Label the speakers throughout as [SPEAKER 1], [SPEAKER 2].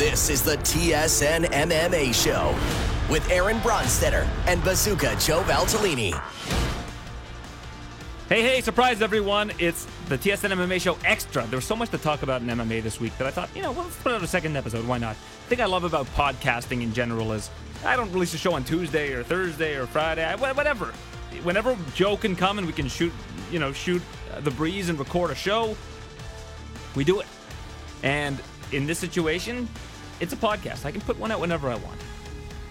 [SPEAKER 1] This is the TSN MMA Show with Aaron Bronsteter and Bazooka Joe Valtellini.
[SPEAKER 2] Hey, hey, surprise everyone. It's the TSN MMA Show Extra. There was so much to talk about in MMA this week that I thought, you know, well, let's put out a second episode. Why not? The thing I love about podcasting in general is I don't release a show on Tuesday or Thursday or Friday, whatever. Whenever Joe can come and we can shoot, you know, shoot uh, the breeze and record a show, we do it. And in this situation, it's a podcast. I can put one out whenever I want.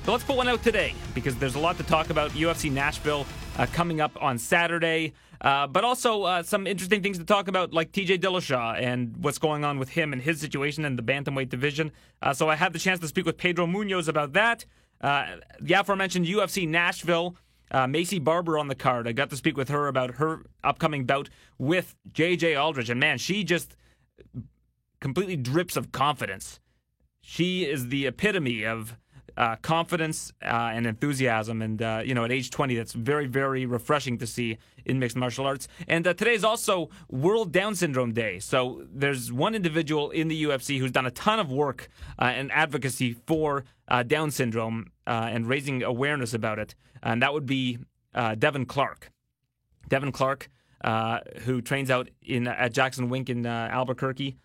[SPEAKER 2] So let's put one out today because there's a lot to talk about. UFC Nashville uh, coming up on Saturday, uh, but also uh, some interesting things to talk about, like TJ Dillashaw and what's going on with him and his situation in the bantamweight division. Uh, so I had the chance to speak with Pedro Munhoz about that. Uh, the aforementioned UFC Nashville. Uh, Maycee Barber on the card. I got to speak with her about her upcoming bout with JJ Aldrich, and man, she just completely drips of confidence. She is the epitome of uh, confidence uh, and enthusiasm. And, uh, you know, at age 20, that's very, very refreshing to see in mixed martial arts. And uh, today is also World Down Syndrome Day. So there's one individual in the UFC who's done a ton of work uh, and advocacy for uh, Down syndrome and raising awareness about it. And that would be Devin Clark. Devin Clark, who trains out in at Jackson Wink in Albuquerque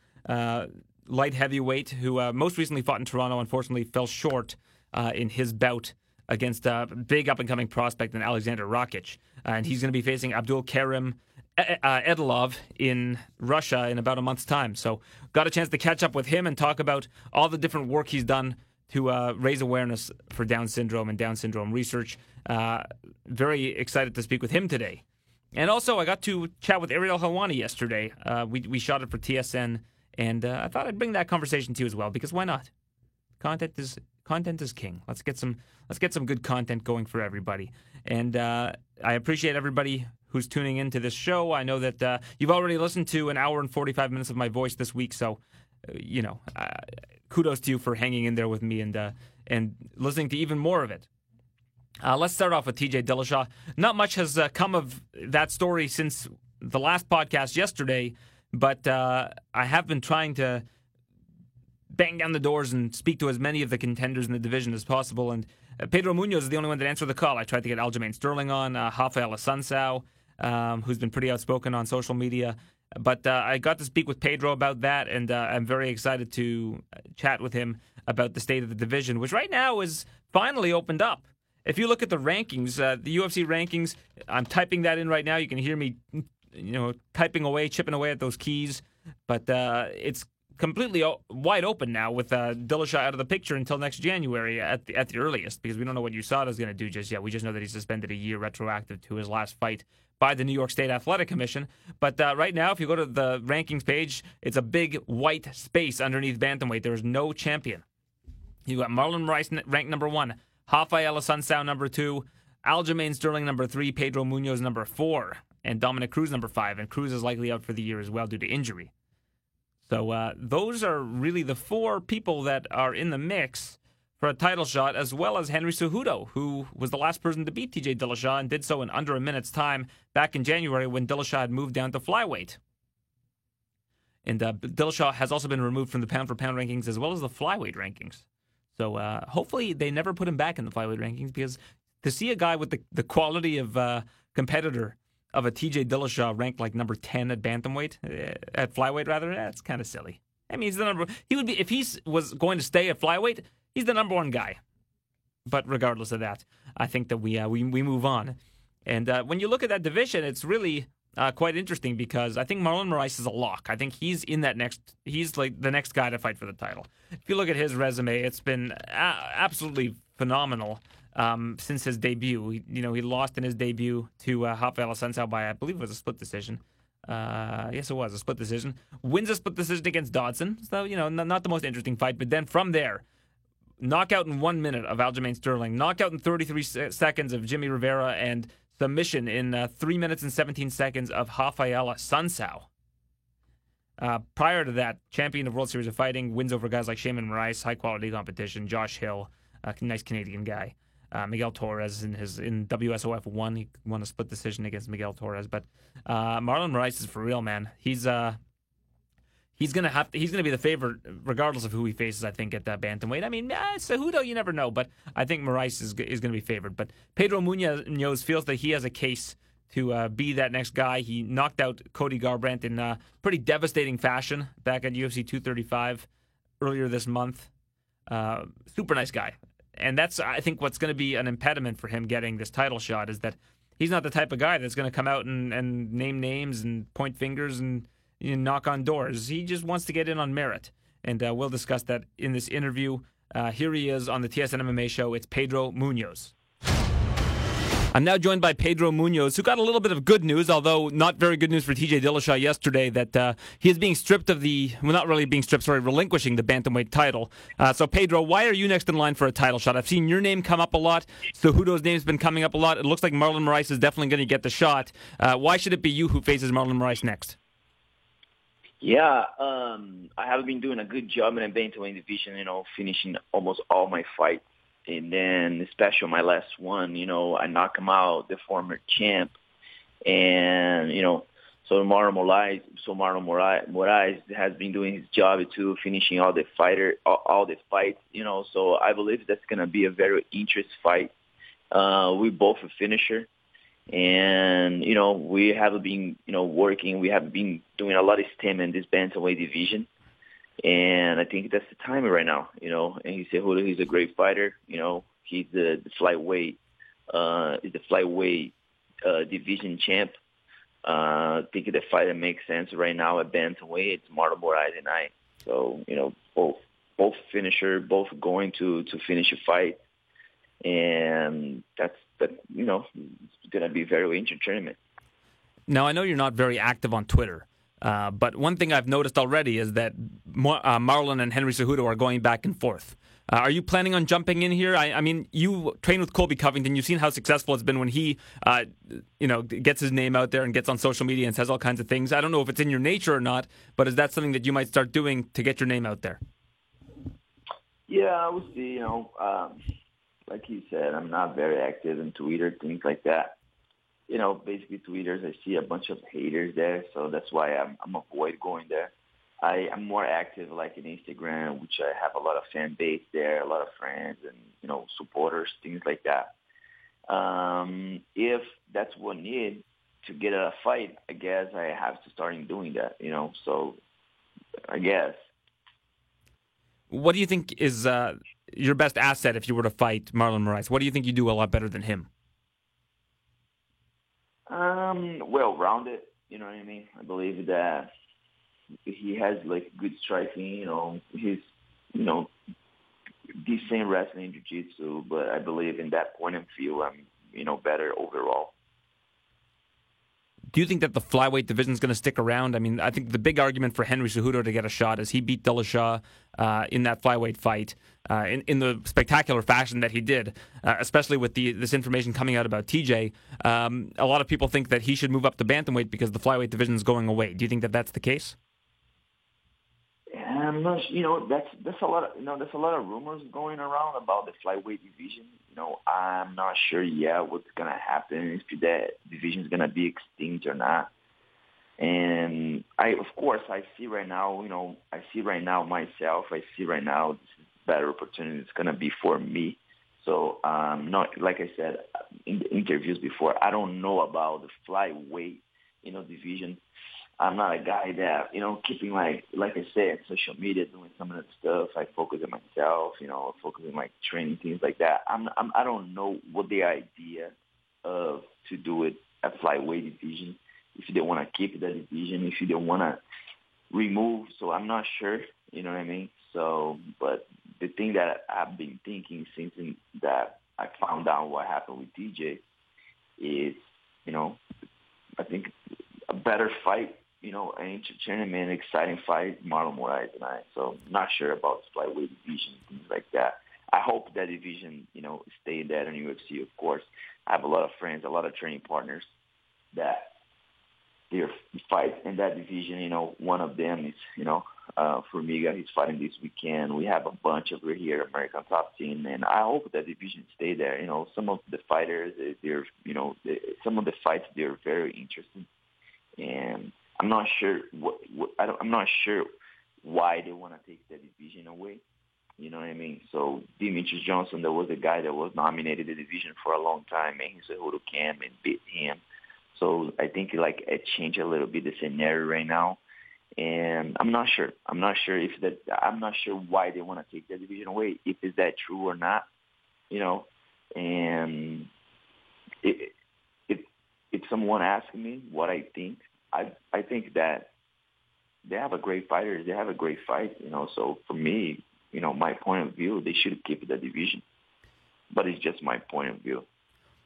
[SPEAKER 2] light heavyweight who uh, most recently fought in Toronto, unfortunately fell short uh, in his bout against a big up and coming prospect in Alexander Rakic. and he's going to be facing Abdul Karim uh, Edilov in Russia in about a month's time. So, got a chance to catch up with him and talk about all the different work he's done to uh, raise awareness for Down syndrome and Down syndrome research. Uh, very excited to speak with him today. And also, I got to chat with Ariel Helwani yesterday. Uh, we, we shot it for TSN, and uh, I thought I'd bring that conversation to you as well because why not? Content is content is king. Let's get some let's get some good content going for everybody. And uh, I appreciate everybody who's tuning into this show. I know that uh, you've already listened to an hour and 45 minutes of my voice this week, so uh, you know, uh, kudos to you for hanging in there with me and uh, and listening to even more of it. Uh, let's start off with TJ Dillashaw. Not much has come of that story since the last podcast yesterday, but I have been trying to bang down the doors and speak to as many of the contenders in the division as possible. And uh, Pedro Munhoz is the only one that answered the call. I tried to get Aljamain Sterling on, uh, Rafael Assunção, um, who's been pretty outspoken on social media. But uh, I got to speak with Pedro about that, and uh, I'm very excited to uh, chat with him about the state of the division, which right now is finally opened up. If you look at the rankings, uh, the UFC rankings, I'm typing that in right now. You can hear me, you know, typing away, chipping away at those keys. But uh, it's completely o- wide open now with uh, Dillashaw out of the picture until next January at the, at the earliest because we don't know what USADA is going to do just yet. We just know that he's suspended a year retroactive to his last fight by the New York State Athletic Commission. But uh, right now, if you go to the rankings page, it's a big white space underneath bantamweight. There is no champion. You got Marlon Moraes ranked number one, Rafael Assunção number two, Aljamain Sterling number three, Pedro Munhoz number four, and Dominick Cruz number five. And Cruz is likely out for the year as well due to injury. So uh, those are really the four people that are in the mix for a title shot, as well as Henry Cejudo, who was the last person to beat TJ Dillashaw and did so in under a minute's time back in January when Dillashaw had moved down to flyweight. And uh, Dillashaw has also been removed from the pound for pound rankings as well as the flyweight rankings. So uh, hopefully they never put him back in the flyweight rankings because to see a guy with the, the quality of uh, competitor of a TJ Dillashaw ranked like number 10 at bantamweight, uh, at flyweight rather, that's kind of silly. I mean, he's the number, he would be, if he was going to stay at flyweight, he's the number one guy. But regardless of that, I think that we, uh, we, we move on. And uh, when you look at that division, it's really uh, quite interesting because I think Marlon Moraes is a lock. I think he's in that next. He's like the next guy to fight for the title. If you look at his resume, it's been a- absolutely phenomenal um, since his debut. He, you know, he lost in his debut to uh, Rafael by, I believe it was a split decision. Uh, yes, it was a split decision. Wins a split decision against Dodson. So, you know, n- not the most interesting fight. But then from there, knockout in one minute of Aljamain Sterling, knockout in 33 se- seconds of Jimmy Rivera, and submission in uh, 3 minutes and 17 seconds of Rafael Assunção. Uh, prior to that, champion of World Series of Fighting, wins over guys like Sheymon Moraes, high quality competition, Josh Hill, a nice Canadian guy. Uh, Miguel Torres in his in WSOF one, he won a split decision against Miguel Torres. But uh, Marlon Moraes is for real, man. He's uh, he's gonna have to, he's gonna be the favorite regardless of who he faces. I think at that bantamweight. I mean, eh, Cejudo, you never know, but I think Moraes is is gonna be favored. But Pedro Munoz feels that he has a case to uh, be that next guy. He knocked out Cody Garbrandt in uh, pretty devastating fashion back at UFC 235 earlier this month. Uh, super nice guy, and that's I think what's going to be an impediment for him getting this title shot is that he's not the type of guy that's going to come out and, and name names and point fingers and you know, knock on doors. He just wants to get in on merit. And uh, we'll discuss that in this interview. Uh, here he is on the TSN MMA show. It's Pedro Munhoz. I'm now joined by Pedro Munhoz, who got a little bit of good news, although not very good news for TJ Dillashaw yesterday, that uh, he is being stripped of the, well, not really being stripped, sorry, relinquishing the bantamweight title. Uh, so, Pedro, why are you next in line for a title shot? I've seen your name come up a lot. Cejudo's name's been coming up a lot. It looks like Marlon Moraes is definitely going to get the shot. Uh, why should it be you who faces Marlon Moraes next?
[SPEAKER 3] Yeah, um, I have been doing a good job in the bantamweight division. You know, finishing almost all my fights, and then especially my last one. You know, I knock him out, the former champ, and you know, so Marlon Moraes, so Marlon Moraes has been doing his job too, finishing all the fighter, all, all the fights. You know, so I believe that's gonna be a very interesting fight. Uh, we both a finisher and you know we have been you know working we have been doing a lot of stem in this bantamweight division and i think that's the timing right now you know and he said he's a great fighter you know he's the, the flyweight uh the flyweight uh division champ uh i think the fight that makes sense right now at bantamweight it's Marlon Moraes and i so you know both both finisher both going to to finish a fight and that's that you know it's going to be very interesting tournament.
[SPEAKER 2] Now I know you're not very active on Twitter. Uh, but one thing I've noticed already is that Mar- uh, Marlon and Henry Cejudo are going back and forth. Uh, are you planning on jumping in here? I, I, mean, you train with Colby Covington. You've seen how successful it's been when he, uh, you know, gets his name out there and gets on social media and says all kinds of things. I don't know if it's in your nature or not, but is that something that you might start doing to get your name out there?
[SPEAKER 3] Yeah, we'll see. You know, um, like you said, I'm not very active in Twitter, things like that. You know, basically tweeters, I see a bunch of haters there, so that's why I'm, I'm avoid going there. I, I'm more active like in Instagram, which I have a lot of fan base there, a lot of friends and, you know, supporters, things like that. Um, if that's what need to get a fight, I guess I have to start doing that, you know, so I guess.
[SPEAKER 2] What do you think is uh, your best asset if you were to fight Marlon Moraes? What do you think you do a lot better than him?
[SPEAKER 3] Um, well rounded. You know what I mean? I believe that he has like good striking. You know, he's you know decent wrestling, jiu-jitsu, but I believe in that point of view, I'm you know better overall.
[SPEAKER 2] Do you think that the flyweight division is going to stick around? I mean, I think the big argument for Henry Cejudo to get a shot is he beat Dillashaw uh, in that flyweight fight uh, in, in the spectacular fashion that he did, uh, especially with the this information coming out about TJ. Um, a lot of people think that he should move up to bantamweight because the flyweight division is going away. Do you think that that's the case?
[SPEAKER 3] I'm not, you know, that's that's a lot of, you know, there's a lot of rumors going around about the flyweight division. You know, I'm not sure yet what's gonna happen if that division is gonna be extinct or not. And I, of course, I see right now, you know, I see right now myself. I see right now this is better opportunity. It's gonna be for me. So, um, not like I said in the interviews before, I don't know about the flyweight, you know, division. I'm not a guy that, you know, keeping like, like I said, social media, doing some of that stuff. I focus on myself, you know, focusing on my training, things like that. I'm, I'm, I don't know what the idea of to do it at flyweight division. If they want to keep that division, if they want to remove. So I'm not sure, you know what I mean? So, but the thing that I've been thinking since that I found out what happened with DJ is, you know, I think a better fight you know, an entertainment, exciting fight, Marlon Moraes and I. So not sure about flyweight division, things like that. I hope that division, you know, stay there in UFC, of course. I have a lot of friends, a lot of training partners that they're fight in that division. You know, one of them is, you know, uh, Formiga. He's fighting this weekend. We have a bunch over here, American Top Team, and I hope that division stay there. You know, some of the fighters, they're, you know, they, some of the fights they're very interesting, and I'm not sure what, what I I'm not sure why they want to take the division away. You know what I mean? So Demetrious Johnson, there was a guy that was nominated the division for a long time, and he's a Cam and beat him. So I think like it changed a little bit the scenario right now, and I'm not sure. I'm not sure if that. I'm not sure why they want to take the division away. If is that true or not? You know, and if if someone asks me what I think, I I think that they have a great fighter. They have a great fight. You know, so for me, you know, my point of view, they should keep the division. But it's just my point of view.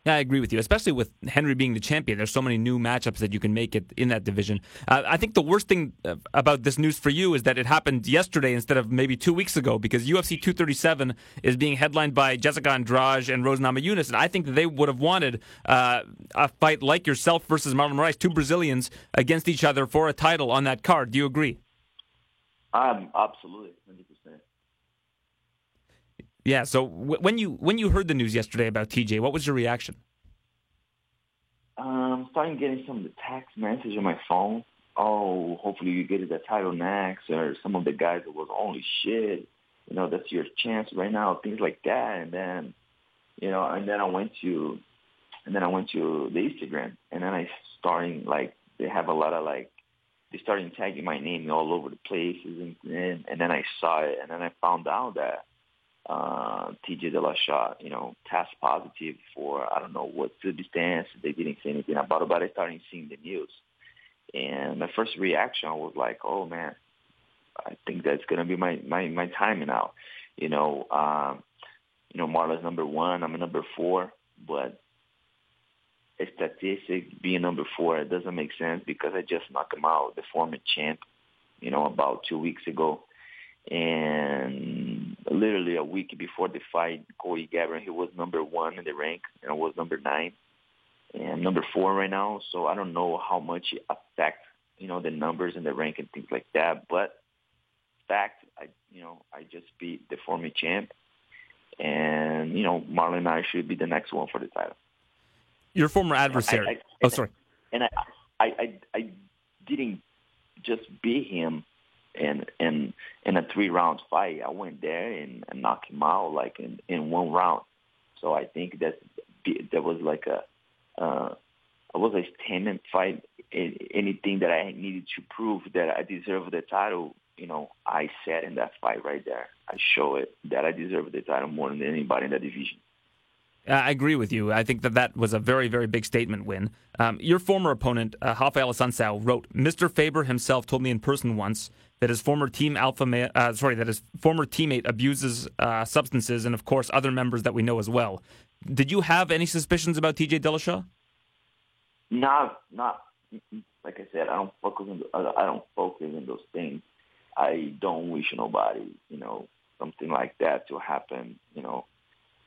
[SPEAKER 2] Yeah, I agree with you, especially with Henry being the champion. There's so many new matchups that you can make it in that division. Uh, I think the worst thing uh, about this news for you is that it happened yesterday instead of maybe two weeks ago because UFC 237 is being headlined by Jessica Andrade and Rose Namajunas, and I think they would have wanted uh, a fight like yourself versus Marlon Moraes, two Brazilians against each other for a title on that card. Do you agree?
[SPEAKER 3] Um, absolutely, hundred percent.
[SPEAKER 2] Yeah. So w- when you when you heard the news yesterday about TJ, what was your reaction?
[SPEAKER 3] Um, starting getting some of the text message on my phone. Oh, hopefully you get it the title next, or some of the guys that was holy shit. You know, that's your chance right now. Things like that, and then, you know, and then I went to, and then I went to the Instagram, and then I starting like they have a lot of like they started tagging my name all over the places, and, and and then I saw it, and then I found out that uh, TJ Dillashaw, you know, test positive for I don't know what substance. They didn't say anything about it, but I started seeing the news, and my first reaction was like, "Oh man, I think that's gonna be my my my time now." You know, um, you know, Marlon's number one, I'm number four, but a statistic being number four it doesn't make sense because I just knocked him out, the former champ, you know, about two weeks ago. And literally a week before the fight, Cody Garbrandt, he was number one in the rank, and I was number nine, and number four right now. So I don't know how much it affects, you know, the numbers and the rank and things like that. But fact, I, you know, I just beat the former champ, and you know, Marlon and I should be the next one for the title.
[SPEAKER 2] Your former adversary. I, I, oh, sorry.
[SPEAKER 3] And I, I, I, I didn't just beat him in in in a three round fight. I went there and, and knocked him out like in in one round. So I think that that was like a uh, it was a statement fight. Anything that I needed to prove that I deserve the title, you know, I said in that fight right there. I show it that I deserve the title more than anybody in the division.
[SPEAKER 2] I agree with you. I think that that was a very, very big statement win. Um, your former opponent, uh, Rafael Assunção, wrote, Mr. Faber himself told me in person once that his former team alpha, ma- uh, sorry, that his former teammate abuses uh, substances, and of course other members that we know as well. Did you have any suspicions about TJ Dillashaw?
[SPEAKER 3] No, not like I said. I don't focus on. I don't focus on those things. I don't wish nobody, you know, something like that to happen. You know,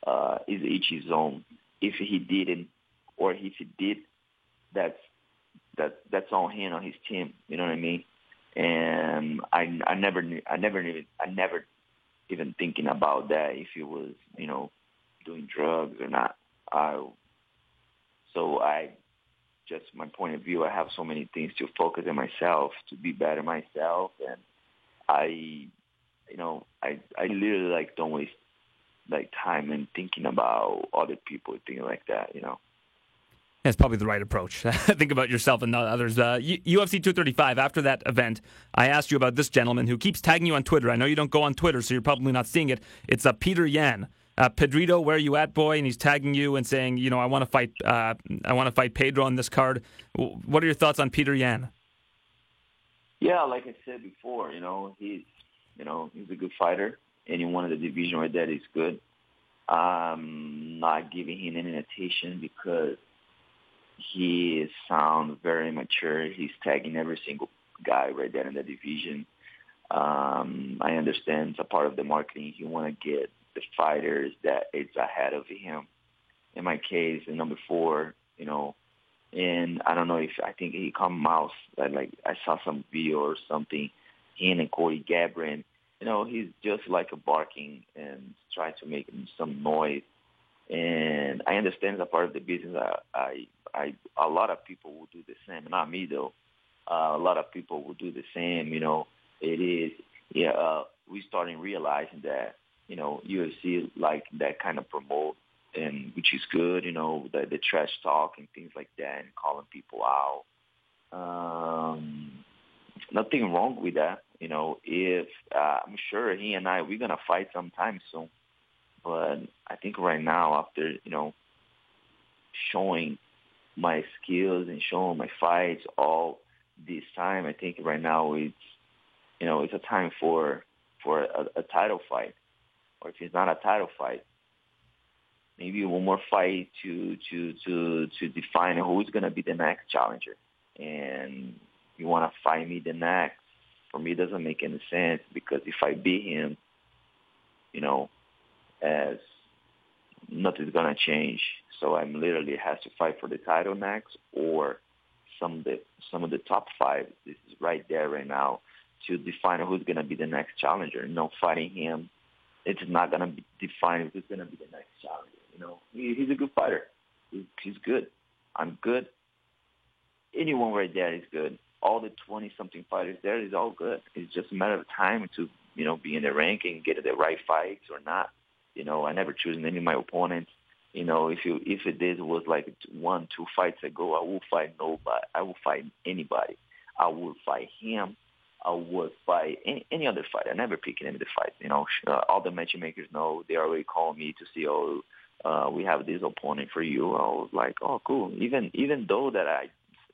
[SPEAKER 3] uh, is each his own. If he didn't, or if he did, that's that that's on him on his team. You know what I mean? And I I never I never even I never even thinking about that if he was you know doing drugs or not. I so I just my point of view. I have so many things to focus on myself to be better myself, and I you know I I literally like don't waste like time and thinking about other people, things like that, you know.
[SPEAKER 2] That's probably the right approach. Think about yourself and not others. Uh, UFC 235, after that event, I asked you about this gentleman who keeps tagging you on Twitter. I know you don't go on Twitter, so you're probably not seeing it. It's uh, Peter Yan. Uh, Pedrito, where are you at, boy? And he's tagging you and saying, you know, I want to fight. Uh, I want to fight Pedro on this card. What are your thoughts on Peter Yan?
[SPEAKER 3] Yeah, like I said before, you know, he's, you know, he's a good fighter anyone in the division right there is good. I'm not giving him any attention because he is sound very mature. He's tagging every single guy right there in the division. Um, I understand it's a part of the marketing. You want to get the fighters that it's ahead of him. In my case, in number four, you know, and I don't know if I think he come mouse. Like I saw some video or something. Him and Cody Garbrandt you know, he's just like a barking and trying to make some noise. And I understand it's a part of the business. I, I, I, a lot of people will do the same. Not me though. Uh, a lot of people will do the same. You know, it is yeah, uh, we starting realizing that you know UFC like that kind of promote and which is good, you know, the the trash talk and things like that, and calling people out. Um, nothing wrong with that, you know. If uh, I'm sure he and I we're gonna fight sometime soon, but I think right now after you know showing my skills and showing my fights all this time, I think right now it's you know it's a time for for a, a title fight, or if it's not a title fight, maybe one more fight to to to to define who's to be the next challenger. And you want to fight me the next. For me, it doesn't make any sense because if I beat him, you know, as nothing's gonna change. So I'm literally has to fight for the title next, or some of the some of the top five. This is right there right now to define who's gonna be the next challenger. You know, fighting him, it's not gonna be define who's gonna be the next challenger. You know, he, he's a good fighter. He, he's good. I'm good. Anyone right there is good. All the 20-something fighters there is all good. It's just a matter of time to, you know, be in the ranking, get the right fights or not. You know, I never choose any of my opponents. You know, if you if it is was like one, two fights ago, I will fight nobody. I will fight anybody. I will fight him. I would fight any, any other fight. I never pick any of the fights. You know, uh, all the matchmakers know. They already call me to see, oh, uh, we have this opponent for you. I was like, oh, cool. Even even though that I,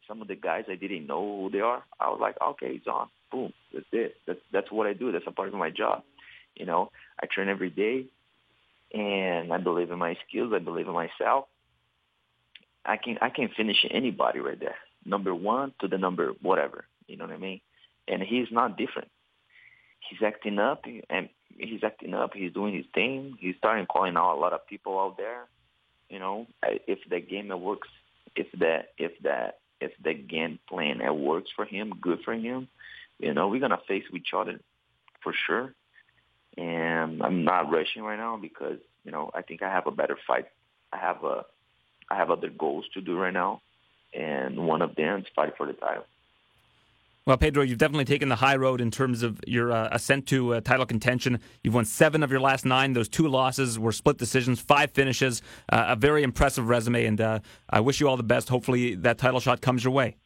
[SPEAKER 3] some of the guys I didn't know who they are, I was like, okay, it's on. Boom, that's it. That's that's what I do. That's a part of my job. You know, I train every day, and I believe in my skills. I believe in myself. I can I can finish anybody right there, number one to the number whatever. You know what I mean? And he's not different. He's acting up, and he's acting up. He's doing his thing. He's starting calling out a lot of people out there. You know, if the game works, if the if the if the game plan works for him, good for him. You know, we're gonna face each other for sure. And I'm not rushing right now because you know I think I have a better fight. I have a I have other goals to do right now, and one of them is fight for the title.
[SPEAKER 2] Well, Pedro, you've definitely taken the high road in terms of your uh, ascent to uh, title contention. You've won seven of your last nine. Those two losses were split decisions, five finishes, uh, a very impressive resume, and uh, I wish you all the best. Hopefully, that title shot comes your way.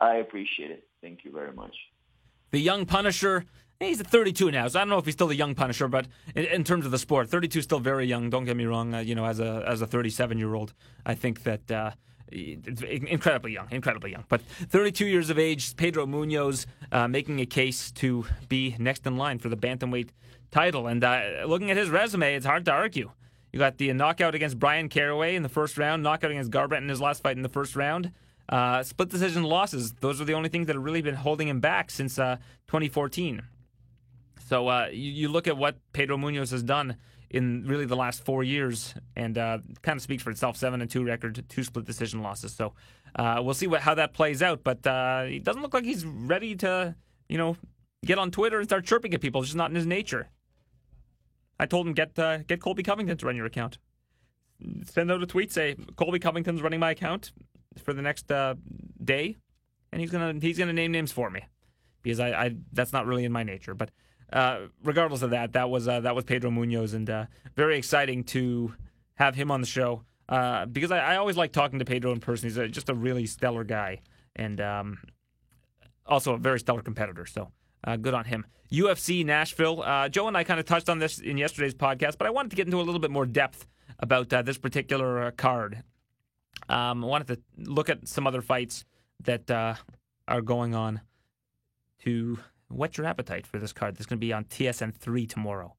[SPEAKER 3] I appreciate it. Thank you very much.
[SPEAKER 2] The young Punisher. He's at 32 now, so I don't know if he's still the young Punisher, but in, in terms of the sport, 32 is still very young. Don't get me wrong. Uh, you know, as a as a 37 year old, I think that uh, incredibly young, incredibly young. But 32 years of age, Pedro Munhoz uh, making a case to be next in line for the bantamweight title. And uh, looking at his resume, it's hard to argue. You got the knockout against Bryan Caraway in the first round, knockout against Garbrandt in his last fight in the first round. Uh, split decision losses. Those are the only things that have really been holding him back since uh, 2014. So uh, you, you look at what Pedro Munhoz has done in really the last four years, and uh, kind of speaks for itself. Seven and two record, two split decision losses. So uh, we'll see what how that plays out. But uh, he doesn't look like he's ready to, you know, get on Twitter and start chirping at people. It's just not in his nature. I told him get uh, get Colby Covington to run your account. Send out a tweet, say Colby Covington's running my account for the next uh, day, and he's gonna he's gonna name names for me because I, I that's not really in my nature. But uh, regardless of that, that was uh, that was Pedro Munhoz, and uh, very exciting to have him on the show uh, because I, I, always like talking to Pedro in person. He's a, just a really stellar guy, and um, also a very stellar competitor. So. Uh, good on him. UFC Nashville. Joe and I kind of touched on this in yesterday's podcast, but I wanted to get into a little bit more depth about this particular card. Um, I wanted to look at some other fights that are going on to whet your appetite for this card. This is going to be on TSN 3 tomorrow.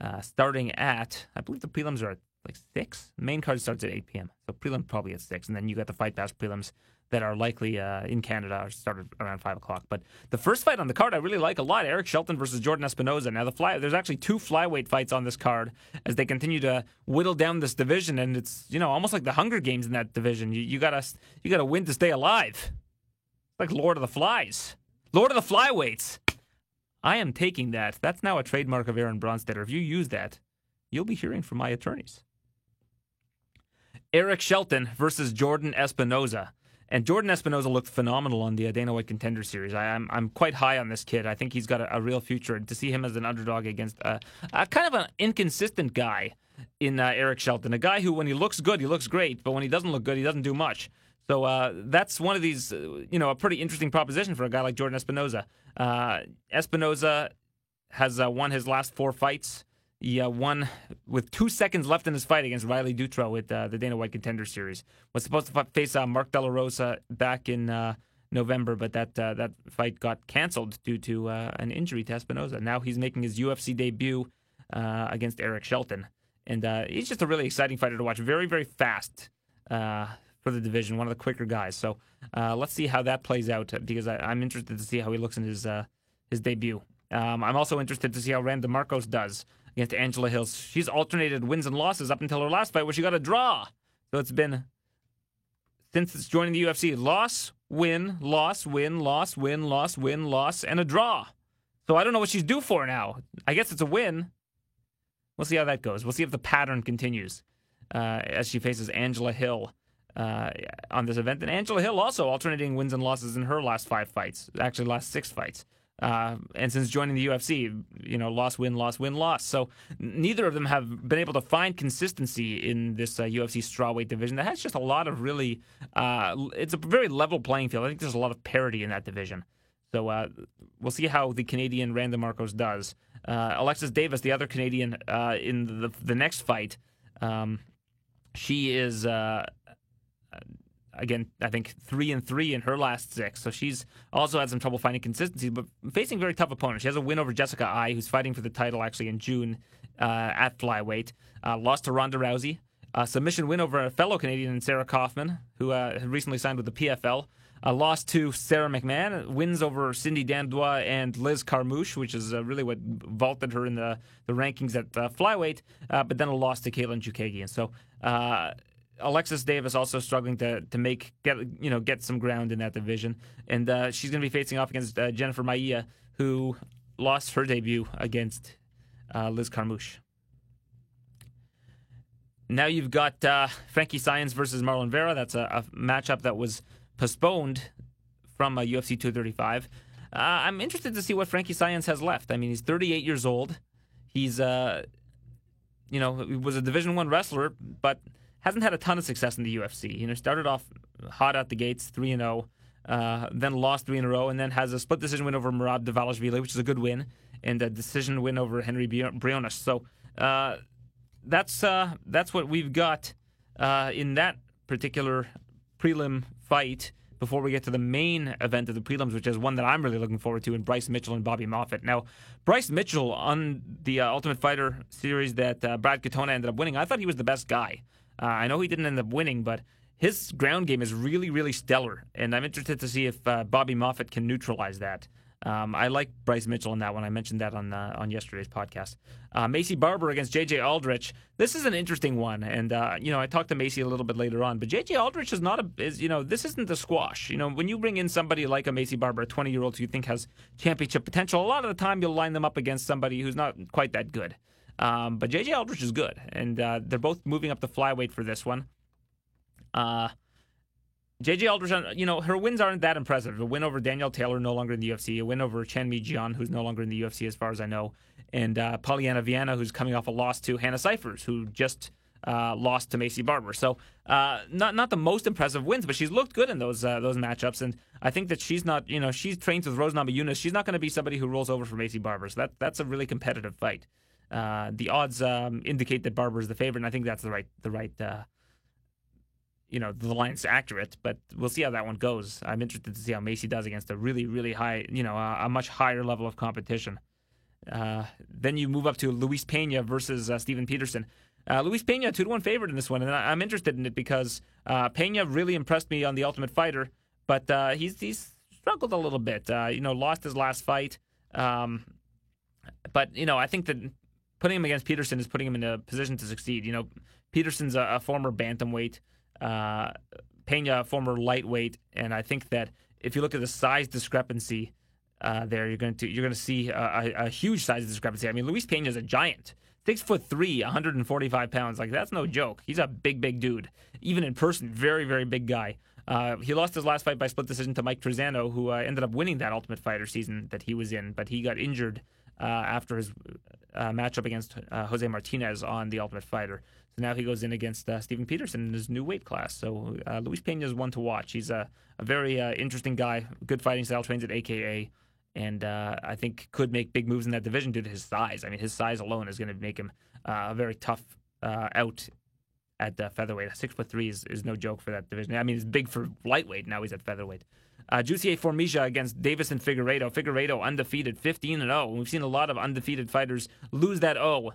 [SPEAKER 2] Uh, starting at, I believe the prelims are at like 6. The main card starts at 8 p.m. So prelim probably at 6. And then you got the Fight Pass prelims that are likely uh, in Canada started around 5 o'clock. But the first fight on the card I really like a lot Eric Shelton versus Jordan Espinoza. Now, the fly, there's actually two flyweight fights on this card as they continue to whittle down this division. And it's, you know, almost like the Hunger Games in that division. You, you got you to win to stay alive. Like Lord of the Flies. Lord of the Flyweights. I am taking that. That's now a trademark of Aaron Bronsteter. If you use that, you'll be hearing from my attorneys. Eric Shelton versus Jordan Espinoza. And Jordan Espinoza looked phenomenal on the Dana White Contender Series. I, am I'm, I'm quite high on this kid. I think he's got a, a real future. And to see him as an underdog against a, a kind of an inconsistent guy in uh, Eric Shelton, a guy who, when he looks good, he looks great, but when he doesn't look good, he doesn't do much. So uh, that's one of these, uh, you know, a pretty interesting proposition for a guy like Jordan Espinoza. Uh, Espinoza has uh, won his last four fights. He uh, won with two seconds left in his fight against Riley Dutro with uh, the Dana White Contender Series. Was supposed to face uh, Mark De La Rosa back in uh, November, but that uh, that fight got canceled due to uh, an injury to Espinoza. Now he's making his UFC debut against Eric Shelton, and he's just a really exciting fighter to watch. Very very fast for the division, one of the quicker guys. So let's see how that plays out because I, am interested to see how he looks in his his debut. Um, I'm also interested to see how Randa Markos does against Angela Hills. She's alternated wins and losses up until her last fight where she got a draw. So it's been since it's joining the UFC loss, win, loss, win, loss, win, loss, win, loss, and a draw. So I don't know what she's due for now. I guess it's a win. We'll see how that goes. We'll see if the pattern continues uh, as she faces Angela Hill uh, on this event. And Angela Hill also alternating wins and losses in her last five fights, actually last six fights. Uh, and since joining the UFC, you know, loss, win, loss, win, loss. So neither of them have been able to find consistency in this uh, UFC strawweight division. That has just a lot of really, uh, it's a very level playing field. I think there's a lot of parity in that division. So uh, we'll see how the Canadian Randa Markos does. Uh, Alexis Davis, the other Canadian uh, in the the next fight, um, she is again, I think three and three in her last six. So she's also had some trouble finding consistency, but facing very tough opponents. She has a win over Jessica Eye, who's fighting for the title actually in June uh, at flyweight. Uh, lost to Ronda Rousey. A submission win over a fellow Canadian, Sarah Kaufman, who uh, had recently signed with the PFL. A loss to Sara McMann, wins over Cindy Dandois and Liz Carmouche, which is uh, really what vaulted her in the, the rankings at uh, flyweight, uh, but then a loss to Katlyn Chookagian. So uh, Alexis Davis also struggling to to make get you know get some ground in that division, and uh, she's going to be facing off against uh, Jennifer Maia, who lost her debut against uh, Liz Carmouche. Now you've got uh, Frankie Saenz versus Marlon Vera. That's a, a matchup that was postponed from UFC 235. Uh, I'm interested to see what Frankie Saenz has left. I mean, he's 38 years old. He's uh, you know, he was a Division One wrestler, but hasn't had a ton of success in the UFC. You know, started off hot out the gates, three and zero, oh, uh, then lost three in a row, and then has a split decision win over Murad Dvalishvili, which is a good win, and a decision win over Henry Briones. So uh, that's uh, that's what we've got uh, in that particular prelim fight. Before we get to the main event of the prelims, which is one that I'm really looking forward to, in Bryce Mitchell and Bobby Moffett. Now, Bryce Mitchell on the uh, Ultimate Fighter series that Brad Katona ended up winning, I thought he was the best guy. Uh, I know he didn't end up winning, but his ground game is really, really stellar, and I'm interested to see if uh, Bobby Moffett can neutralize that. Um, I like Bryce Mitchell in that one. I mentioned that on uh, on yesterday's podcast. Uh, Maycee Barber against J.J. Aldrich. This is an interesting one, and uh, you know I talked to Maycee a little bit later on. But J.J. Aldrich is not a is you know this isn't the squash. You know when you bring in somebody like a Maycee Barber, a 20 year old who you think has championship potential, a lot of the time you'll line them up against somebody who's not quite that good. Um, but JJ Aldrich is good, and uh, they're both moving up the flyweight for this one. Uh, JJ Aldrich, uh, you know, her wins aren't that impressive. A win over Danielle Taylor, no longer in the UFC. A win over Chan-Mi Jeon, who's no longer in the UFC, as far as I know. And uh, Polyana Viana, who's coming off a loss to Hannah Cifers, who just uh, lost to Maycee Barber. So uh, not not the most impressive wins, but she's looked good in those uh, those matchups. And I think that she's not, you know, she's trained with Rose Namajunas. She's not going to be somebody who rolls over for Maycee Barber. So that that's a really competitive fight. Uh, the odds um, indicate that Barber is the favorite, and I think that's the right the right uh, you know the line's accurate. But we'll see how that one goes. I'm interested to see how Maycee does against a really really high you know a, a much higher level of competition. Uh, then you move up to Luis Pena versus uh, Steven Peterson. Uh, Luis Pena two to one favorite in this one, and I'm interested in it because uh, Pena really impressed me on the Ultimate Fighter, but uh, he's he's struggled a little bit. Uh, you know, lost his last fight. Um, but you know, I think that putting him against Peterson is putting him in a position to succeed. You know, Peterson's a, a former bantamweight, uh, Pena a former lightweight, and I think that if you look at the size discrepancy uh, there, you're going to you're going to see a, a, huge size discrepancy. I mean, Luis Pena is a giant, six foot three, 145 pounds. Like that's no joke. He's a big, big dude. Even in person, very, very big guy. Uh, he lost his last fight by split decision to Mike Trizano, who uh, ended up winning that Ultimate Fighter season that he was in, but he got injured uh, after his uh, matchup against uh, Jose Martinez on the Ultimate Fighter. So now he goes in against uh, Steven Peterson in his new weight class. So Luis Pena is one to watch. He's a, a very interesting guy, good fighting style, trains at AKA and uh, I think could make big moves in that division due to his size. I mean, his size alone is going to make him uh, a very tough uh, out at featherweight. Six foot three is, is no joke for that division. I mean, he's big for lightweight. Now he's at featherweight. Uh, Jussier Formiga against Deiveson Figueiredo. Figueiredo undefeated, 15 and 0. We've seen a lot of undefeated fighters lose that O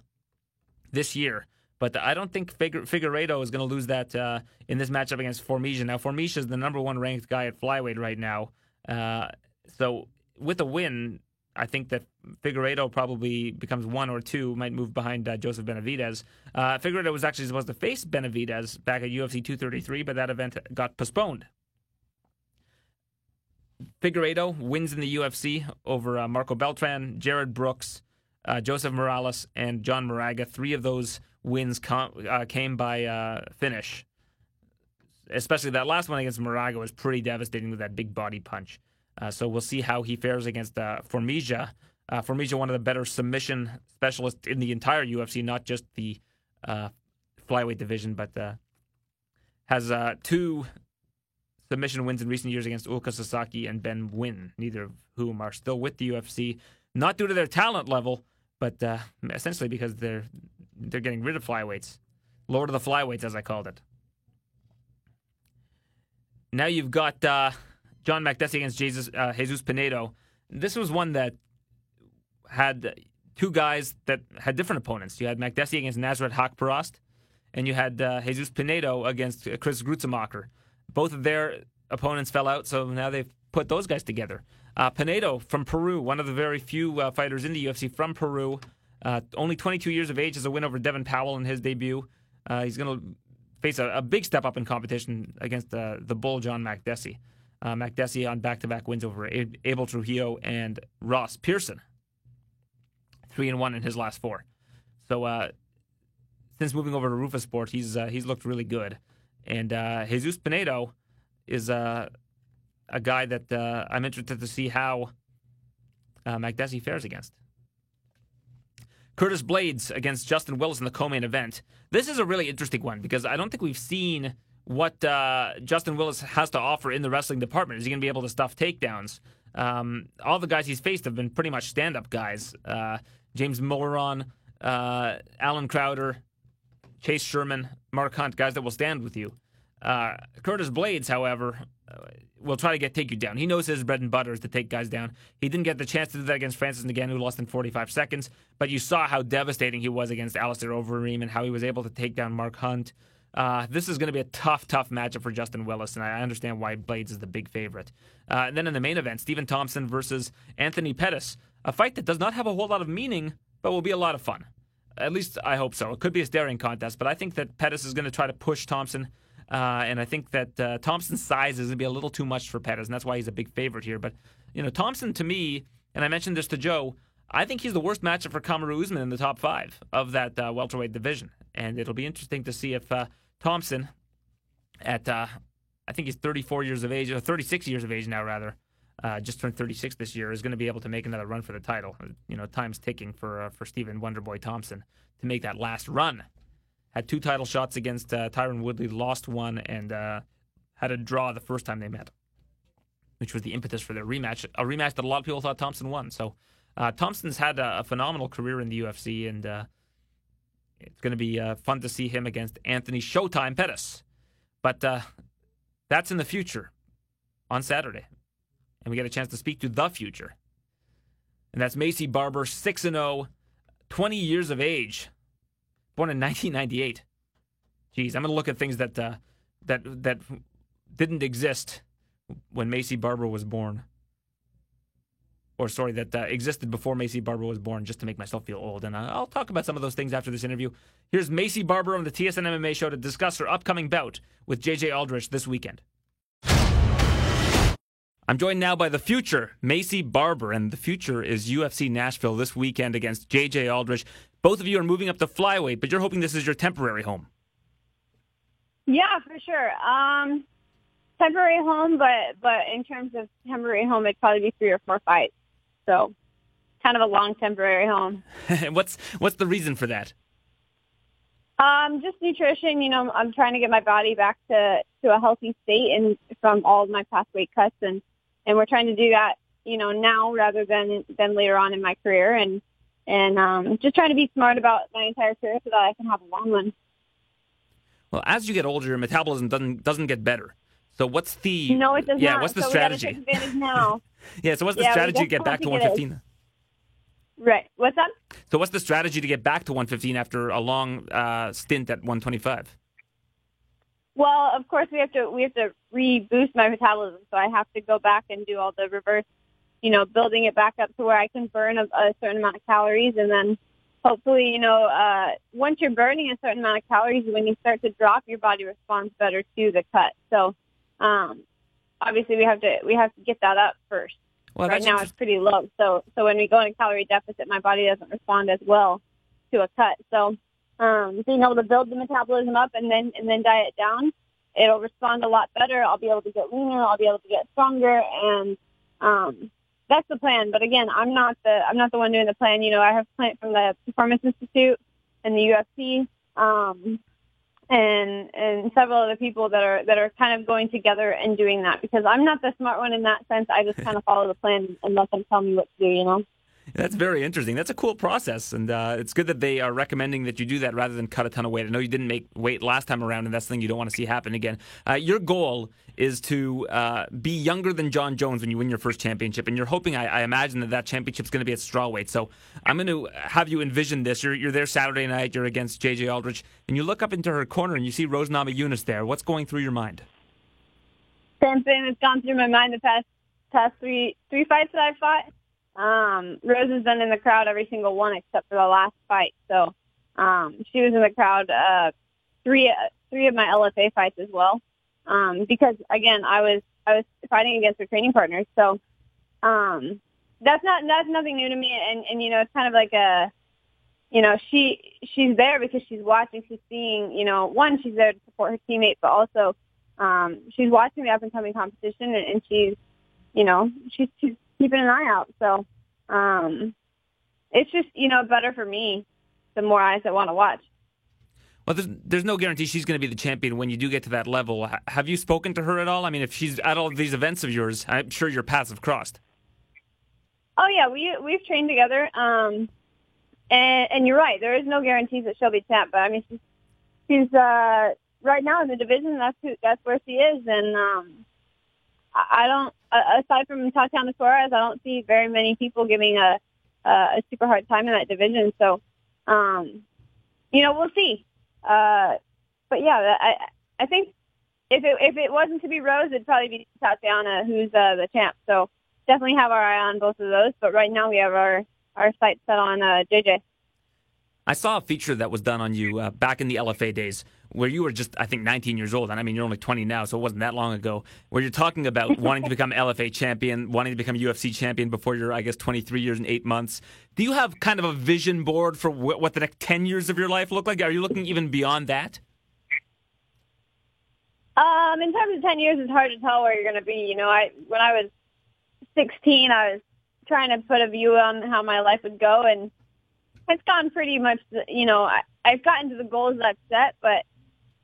[SPEAKER 2] this year. But I don't think Figueiredo is going to lose that uh, in this matchup against Formiga. Now, Formiga is the number one ranked guy at flyweight right now. Uh, so with a win, I think that Figueiredo probably becomes one or two, might move behind uh, Joseph Benavidez. Uh, Figueiredo was actually supposed to face Benavidez back at UFC 233, but that event got postponed. Figueiredo wins in the UFC over uh, Marco Beltran, Jarred Brooks, uh, Joseph Morales, and John Moraga. Three of those wins com- uh, came by uh, finish. Especially that last one against Moraga was pretty devastating with that big body punch. Uh, so we'll see how he fares against Formiga. Uh, Formiga, one of the better submission specialists in the entire UFC, not just the flyweight division, but has two submission wins in recent years against Ulka Sasaki and Ben Nguyen, neither of whom are still with the UFC, not due to their talent level, but uh, essentially because they're they're getting rid of flyweights, lower to the flyweights, as I called it. Now you've got John Makdessi against Jesus, uh, Jesus Pinedo. This was one that had two guys that had different opponents. You had Makdessi against Nasrat Haqparast, and you had uh, Jesus Pinedo against Chris Gruetzemacher. Both of their opponents fell out, so now they've put those guys together. Uh, Pinedo from Peru, one of the very few uh, fighters in the UFC from Peru, uh, only 22 years of age, has a win over Devin Powell in his debut. Uh, he's going to face a, a, big step up in competition against uh, the bull John Makdessi. Uh, Makdessi on back-to-back wins over Abel Trujillo and Ross Pearson, three and one in his last four. So uh, since moving over to Roufusport, he's uh, he's looked really good. And uh, Jesus Pinedo is uh, a guy that uh, I'm interested to see how uh, Makdessi fares against. Curtis Blades against Justin Willis in the co-main event. This is a really interesting one because I don't think we've seen what uh, Justin Willis has to offer in the wrestling department. Is he going to be able to stuff takedowns? Um, all the guys he's faced have been pretty much stand up guys. Uh, James Moran, uh, Allen Crowder, Chase Sherman, Mark Hunt, guys that will stand with you. Uh, Curtis Blades, however, uh, will try to get take you down. He knows his bread and butter is to take guys down. He didn't get the chance to do that against Francis Ngannou, who lost in 45 seconds, but you saw how devastating he was against Alistair Overeem and how he was able to take down Mark Hunt. Uh, this is going to be a tough, tough matchup for Justin Willis, and I understand why Blades is the big favorite. Uh, and then in the main event, Stephen Thompson versus Anthony Pettis, a fight that does not have a whole lot of meaning, but will be a lot of fun. At least I hope so. It could be a staring contest, but I think that Pettis is going to try to push Thompson, uh, and I think that uh, Thompson's size is going to be a little too much for Pettis, and that's why he's a big favorite here. But you know, Thompson to me, and I mentioned this to Joe. I think he's the worst matchup for Kamaru Usman in the top five of that uh, welterweight division, and it'll be interesting to see if uh, Thompson, at uh, I think he's 34 years of age, or 36 years of age now, rather, uh, just turned 36 this year, is going to be able to make another run for the title. You know, time's ticking for uh, for Stephen Wonderboy Thompson to make that last run. Had two title shots against uh, Tyron Woodley, lost one, and uh, had a draw the first time they met, which was the impetus for their rematch. A rematch that a lot of people thought Thompson won. So uh, Thompson's had a, a, phenomenal career in the UFC, and uh, it's going to be fun to see him against Anthony Showtime Pettis. But that's in the future on Saturday. And we get a chance to speak to the future. And that's Maycee Barber, 6 0, 20 years of age, born in 1998. Geez, I'm going to look at things that, uh, that, that didn't exist when Maycee Barber was born or sorry, that uh, existed before Maycee Barber was born, just to make myself feel old. And uh, I'll talk about some of those things after this interview. Here's Maycee Barber on the TSN MMA show to discuss her upcoming bout with JJ Aldrich this weekend. I'm joined now by the future, Maycee Barber, and the future is UFC Nashville this weekend against JJ Aldrich. Both of you are moving up to flyweight, but you're hoping this is your temporary home.
[SPEAKER 4] Yeah, for sure. Um, temporary home, but but in terms of temporary home, it'd probably be three or four fights. So, kind of a long temporary home.
[SPEAKER 2] what's what's the reason for that?
[SPEAKER 4] Um, just nutrition. You know, I'm trying to get my body back to to a healthy state, and from all of my past weight cuts, and and we're trying to do that. You know, now rather than than later on in my career, and and um, just trying to be smart about my entire career so that I can have a long one.
[SPEAKER 2] Well, as you get older, your metabolism doesn't doesn't get better. So what's the
[SPEAKER 4] no? It does
[SPEAKER 2] yeah?
[SPEAKER 4] Not.
[SPEAKER 2] What's the
[SPEAKER 4] so
[SPEAKER 2] strategy?
[SPEAKER 4] We take advantage now.
[SPEAKER 2] yeah. So what's the
[SPEAKER 4] yeah,
[SPEAKER 2] strategy to get back to 115?
[SPEAKER 4] Right. What's that?
[SPEAKER 2] So what's the strategy to get back to 115 after a long uh, stint at 125?
[SPEAKER 4] Well, of course we have to we have to reboost my metabolism, so I have to go back and do all the reverse, you know, building it back up to where I can burn a, a certain amount of calories, and then hopefully, you know, uh, once you're burning a certain amount of calories, when you start to drop, your body responds better to the cut. So, um, obviously, we have to we have to get that up first.
[SPEAKER 2] Well,
[SPEAKER 4] right now it's pretty low, so so when we go into calorie deficit, my body doesn't respond as well to a cut. So, um, being able to build the metabolism up and then and then diet down, it'll respond a lot better. I'll be able to get leaner. I'll be able to get stronger, and um, that's the plan. But again, I'm not the I'm not the one doing the plan. You know, I have a from the Performance Institute and the UFC, um, and and several other people that are that are kind of going together and doing that because I'm not the smart one in that sense. I just kind of follow the plan and let them tell me what to do. You know.
[SPEAKER 2] That's very interesting. That's a cool process, and uh, it's good that they are recommending that you do that rather than cut a ton of weight. I know you didn't make weight last time around, and that's the thing you don't want to see happen again. Uh, your goal is to uh, be younger than Jon Jones when you win your first championship, and you're hoping, I, I imagine, that that championship is going to be at strawweight. So I'm going to have you envision this. You're, you're there Saturday night. You're against JJ Aldrich, and you look up into her corner and you see Rose Namajunas there. What's going through your mind?
[SPEAKER 4] Same thing that's gone through my mind the past past three three fights that I've fought um, Rose has been in the crowd every single one except for the last fight. So um, she was in the crowd uh, three uh, three of my LFA fights as well. Um, because again, I was I was fighting against her training partners. So um, that's not that's nothing new to me. And and you know, it's kind of like a you know she she's there because she's watching, she's seeing. You know, one she's there to support her teammate, but also um, she's watching the up and coming competition, and, and she's you know she's she's keeping an eye out. So um, it's just you know better for me the more eyes that want to watch.
[SPEAKER 2] Well, there's, there's no guarantee she's going to be the champion when you do get to that level. Have you spoken to her at all? I mean, if she's at all these events of yours, I'm sure your paths have crossed.
[SPEAKER 4] Oh yeah, we we've trained together. Um, and and you're right. There is no guarantees that she'll be champ, but I mean she's she's uh, right now in the division. That's who that's where she is, and um, I don't, aside from Tatiana Suarez, I don't see very many people giving a, a super hard time in that division. So, um, you know, we'll see. Uh, but yeah, I, I think if it, if it wasn't to be Rose, it'd probably be Tatiana, who's uh, the champ. So definitely have our eye on both of those. But right now we have our, our sights set on uh, JJ.
[SPEAKER 2] I saw a feature that was done on you uh, back in the LFA days where you were just, I think, 19 years old. And I mean, you're only 20 now, so it wasn't that long ago, where you're talking about wanting to become LFA champion, wanting to become UFC champion before you're, I guess, 23 years and eight months. Do you have kind of a vision board for what the next 10 years of your life look like? Are you looking even beyond that?
[SPEAKER 4] Um, in terms of 10 years, it's hard to tell where you're going to be. You know, I when I was 16, I was trying to put a view on how my life would go, and it's gone pretty much, you know, I, I've gotten to the goals that I've set, but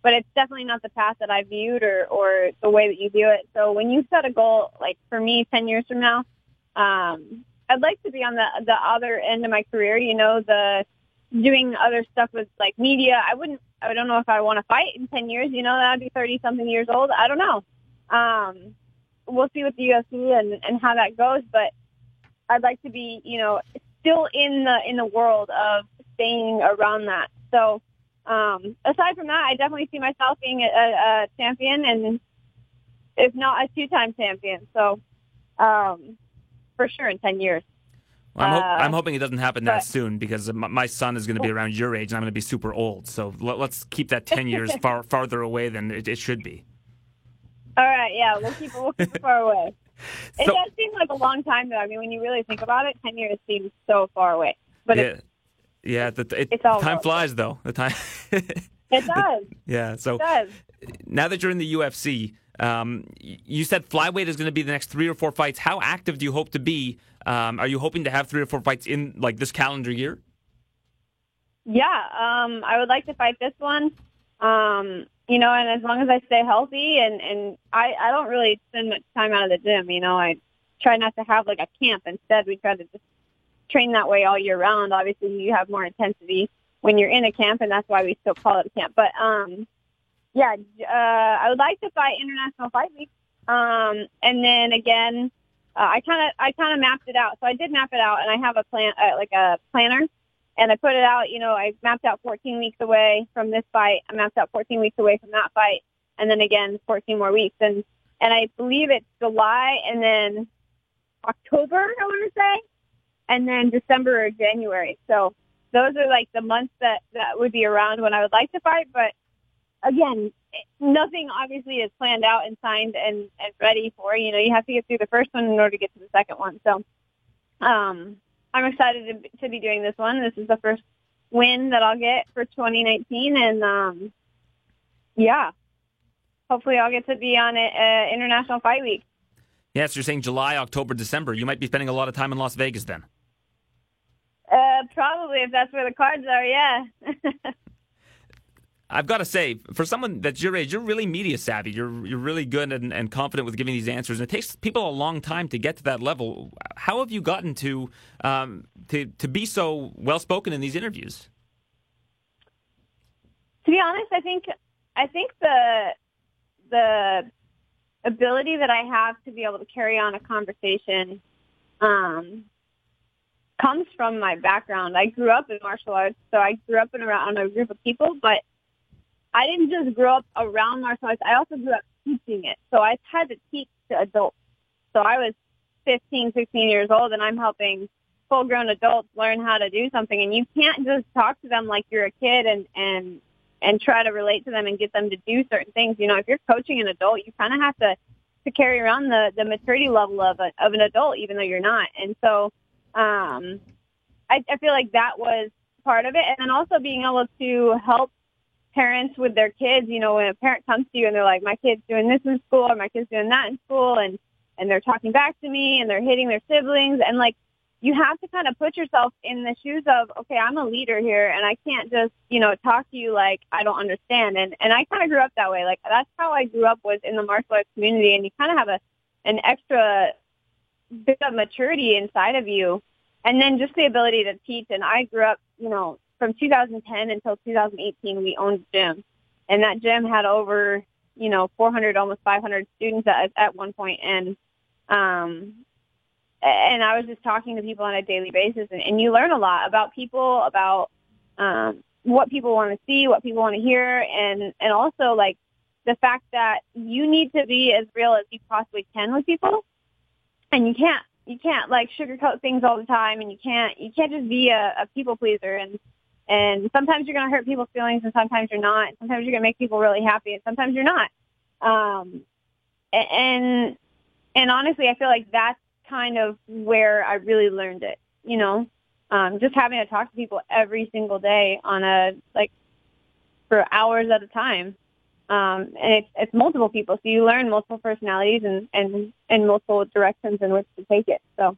[SPEAKER 4] but it's definitely not the path that I viewed or or the way that you view it. So when you set a goal, like for me, ten years from now, um, I'd like to be on the the other end of my career. You know, the doing other stuff with like media. I wouldn't. I don't know if I want to fight in ten years. You know, that'd be thirty something years old. I don't know. Um, we'll see with the UFC and and how that goes, but. I'd like to be, you know, still in the in the world of staying around that. So um, aside from that, I definitely see myself being a, a champion, and if not a two-time champion. So um, for sure in ten years.
[SPEAKER 2] Well, I'm, ho- uh, I'm, hoping it doesn't happen that soon because my son is going to be around your age and I'm going to be super old. So let, us keep that 10 years far farther away than it, it, should be.
[SPEAKER 4] All right, yeah, we'll keep it, we'll keep it far away. It so, does seem like a long time, though. I mean, when you really think about it, ten years seems so far away. But
[SPEAKER 2] yeah,
[SPEAKER 4] it's,
[SPEAKER 2] yeah, the, it, it's all time flies, though. The time.
[SPEAKER 4] it does.
[SPEAKER 2] Yeah. So
[SPEAKER 4] it does.
[SPEAKER 2] now that you're in the UFC, Um, you said flyweight is going to be the next three or four fights. How active do you hope to be? Um, are you hoping to have three or four fights in like this calendar year?
[SPEAKER 4] Yeah, um, I would like to fight this one. Um, you know, and as long as I stay healthy and and I I don't really spend much time out of the gym. You know, I try not to have like a camp. Instead, we try to just train that way all year round. Obviously, you have more intensity when you're in a camp, and that's why we still call it a camp. But um, yeah, uh, I would like to fight International Fight Week. Um, and then again, uh, I kind of I kind of mapped it out. So I did map it out, and I have a plan uh, like a planner and I put it out. You know, I mapped out 14 weeks away from this fight. I mapped out 14 weeks away from that fight, and then again 14 more weeks. And and I believe it's July and then October. I want to say, and then December or January. So those are like the months that that would be around when I would like to fight. But again, nothing obviously is planned out and signed and and ready for. You know, you have to get through the first one in order to get to the second one. So. Um, I'm excited to, to be doing this one. This is the first win that I'll get for 2019, and um, yeah, hopefully I'll get to be on it, uh, International Fight Week.
[SPEAKER 2] Yes, you're saying July, October, December. You might be spending a lot of time in Las Vegas then.
[SPEAKER 4] Uh, probably if that's where the cards are. Yeah.
[SPEAKER 2] I've got to say, for someone that's your age, you're really media savvy. You're you're really good and, and confident with giving these answers. And it takes people a long time to get to that level. How have you gotten to um, to to be so well spoken in these interviews?
[SPEAKER 4] To be honest, I think I think the the ability that I have to be able to carry on a conversation um, comes from my background. I grew up in martial arts, so I grew up in around a group of people, but I didn't just grow up around martial arts. I also grew up teaching it. So I had to teach to adults. So I was 15, 16 years old and I'm helping full grown adults learn how to do something. And you can't just talk to them like you're a kid and, and, and try to relate to them and get them to do certain things. You know, if you're coaching an adult, you kind of have to, to carry around the, the maturity level of a, of an adult, even though you're not. And so, um, I, I feel like that was part of it. And then also being able to help parents with their kids, you know, when a parent comes to you and they're like, my kid's doing this in school or my kid's doing that in school and, and they're talking back to me and they're hitting their siblings and like, you have to kind of put yourself in the shoes of, okay, I'm a leader here and I can't just, you know, talk to you like I don't understand. And, and I kind of grew up that way. Like that's how I grew up was in the martial arts community and you kind of have a, an extra bit of maturity inside of you. And then just the ability to teach. And I grew up, you know, from 2010 until 2018, we owned a gym, and that gym had over you know 400, almost 500 students at, at one point, and um, and I was just talking to people on a daily basis, and, and you learn a lot about people, about um, what people want to see, what people want to hear, and and also like the fact that you need to be as real as you possibly can with people, and you can't you can't like sugarcoat things all the time, and you can't you can't just be a, a people pleaser, and and sometimes you're going to hurt people's feelings and sometimes you're not. Sometimes you're going to make people really happy and sometimes you're not. Um, and, and honestly, I feel like that's kind of where I really learned it, you know, um, just having to talk to people every single day on a, like, for hours at a time. Um, and it's, it's multiple people. So you learn multiple personalities and, and, and multiple directions in which to take it. So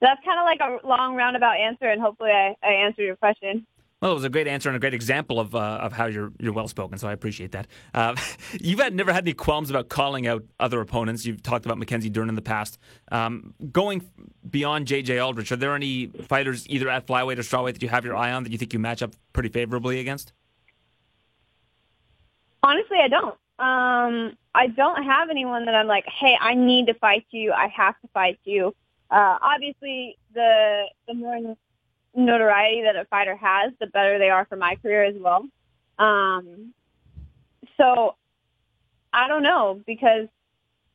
[SPEAKER 4] that's kind of like a long roundabout answer, and hopefully I, I answered your question.
[SPEAKER 2] Well, it was a great answer and a great example of uh, of how you're you're well spoken. So I appreciate that. Uh, you've had never had any qualms about calling out other opponents. You've talked about Mackenzie Dern in the past. Um, going beyond JJ Aldrich, are there any fighters either at flyweight or strawweight that you have your eye on that you think you match up pretty favorably against?
[SPEAKER 4] Honestly, I don't. Um, I don't have anyone that I'm like, hey, I need to fight you. I have to fight you. Uh, obviously, the the more notoriety that a fighter has, the better they are for my career as well. Um, so I don't know because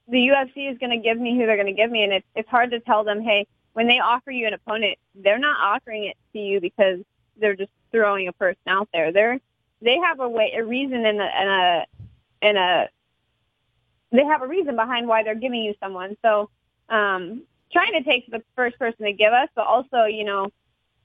[SPEAKER 4] the UFC is going to give me who they're going to give me, and it's it's hard to tell them, hey, when they offer you an opponent, they're not offering it to you because they're just throwing a person out there. They're they have a way, a reason, and a and a a they have a reason behind why they're giving you someone. So um, trying to take the first person to give us, but also, you know,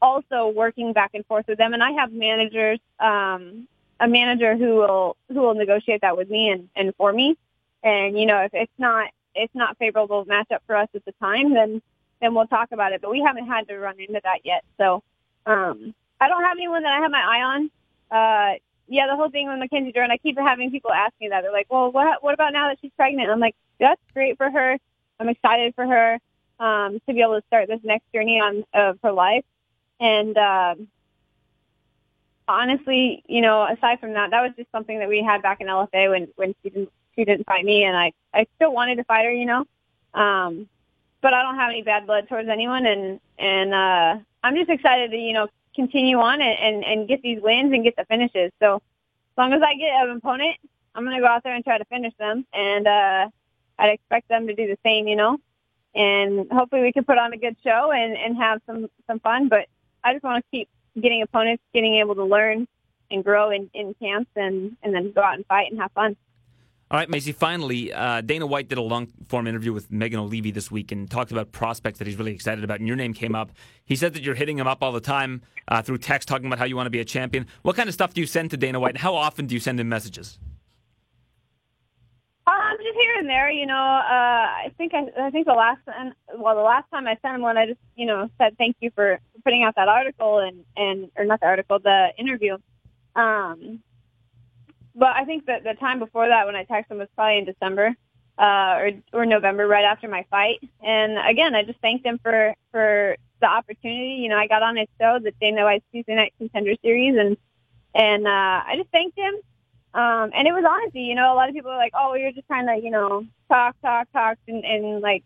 [SPEAKER 4] also working back and forth with them. And I have managers, um, a manager who will who will negotiate that with me and, and for me. And you know, if it's not it's not favorable matchup for us at the time, then then we'll talk about it. But we haven't had to run into that yet. So um, I don't have anyone that I have my eye on. Uh, yeah, the whole thing with Mackenzie Dern, I keep having people ask me that. They're like, "Well, what what about now that she's pregnant?" I'm like, "That's great for her. I'm excited for her um, to be able to start this next journey on of her life." And uh, honestly, you know, aside from that, that was just something that we had back in LFA when when she didn't she didn't fight me, and I I still wanted to fight her, you know. Um, but I don't have any bad blood towards anyone, and and uh, I'm just excited to you know continue on and, and and get these wins and get the finishes. So as long as I get an opponent, I'm gonna go out there and try to finish them, and uh, I'd expect them to do the same, you know. And hopefully we can put on a good show and and have some some fun. But I just want to keep getting opponents, getting able to learn and grow in, in camps, and and then go out and fight and have fun.
[SPEAKER 2] All right, Maycee. Finally, uh, Dana White did a long form interview with Megan Olivi this week and talked about prospects that he's really excited about. And your name came up. He said that you're hitting him up all the time uh, through text, talking about how you want to be a champion. What kind of stuff do you send to Dana White, and how often do you send him messages?
[SPEAKER 4] Um, just here and there, you know. Uh, I think I, I think the last well, the last time I sent him one, I just you know said thank you for putting out that article and and or not the article, the interview. Um, but I think that the time before that, when I texted him, was probably in December uh, or or November, right after my fight. And again, I just thanked him for for the opportunity. You know, I got on his show, the Dana White Tuesday Night Contender Series, and and uh, I just thanked him. Um, and it was honesty. You know, a lot of people are like, "Oh, you're just trying to, you know, talk, talk, talk, and, and like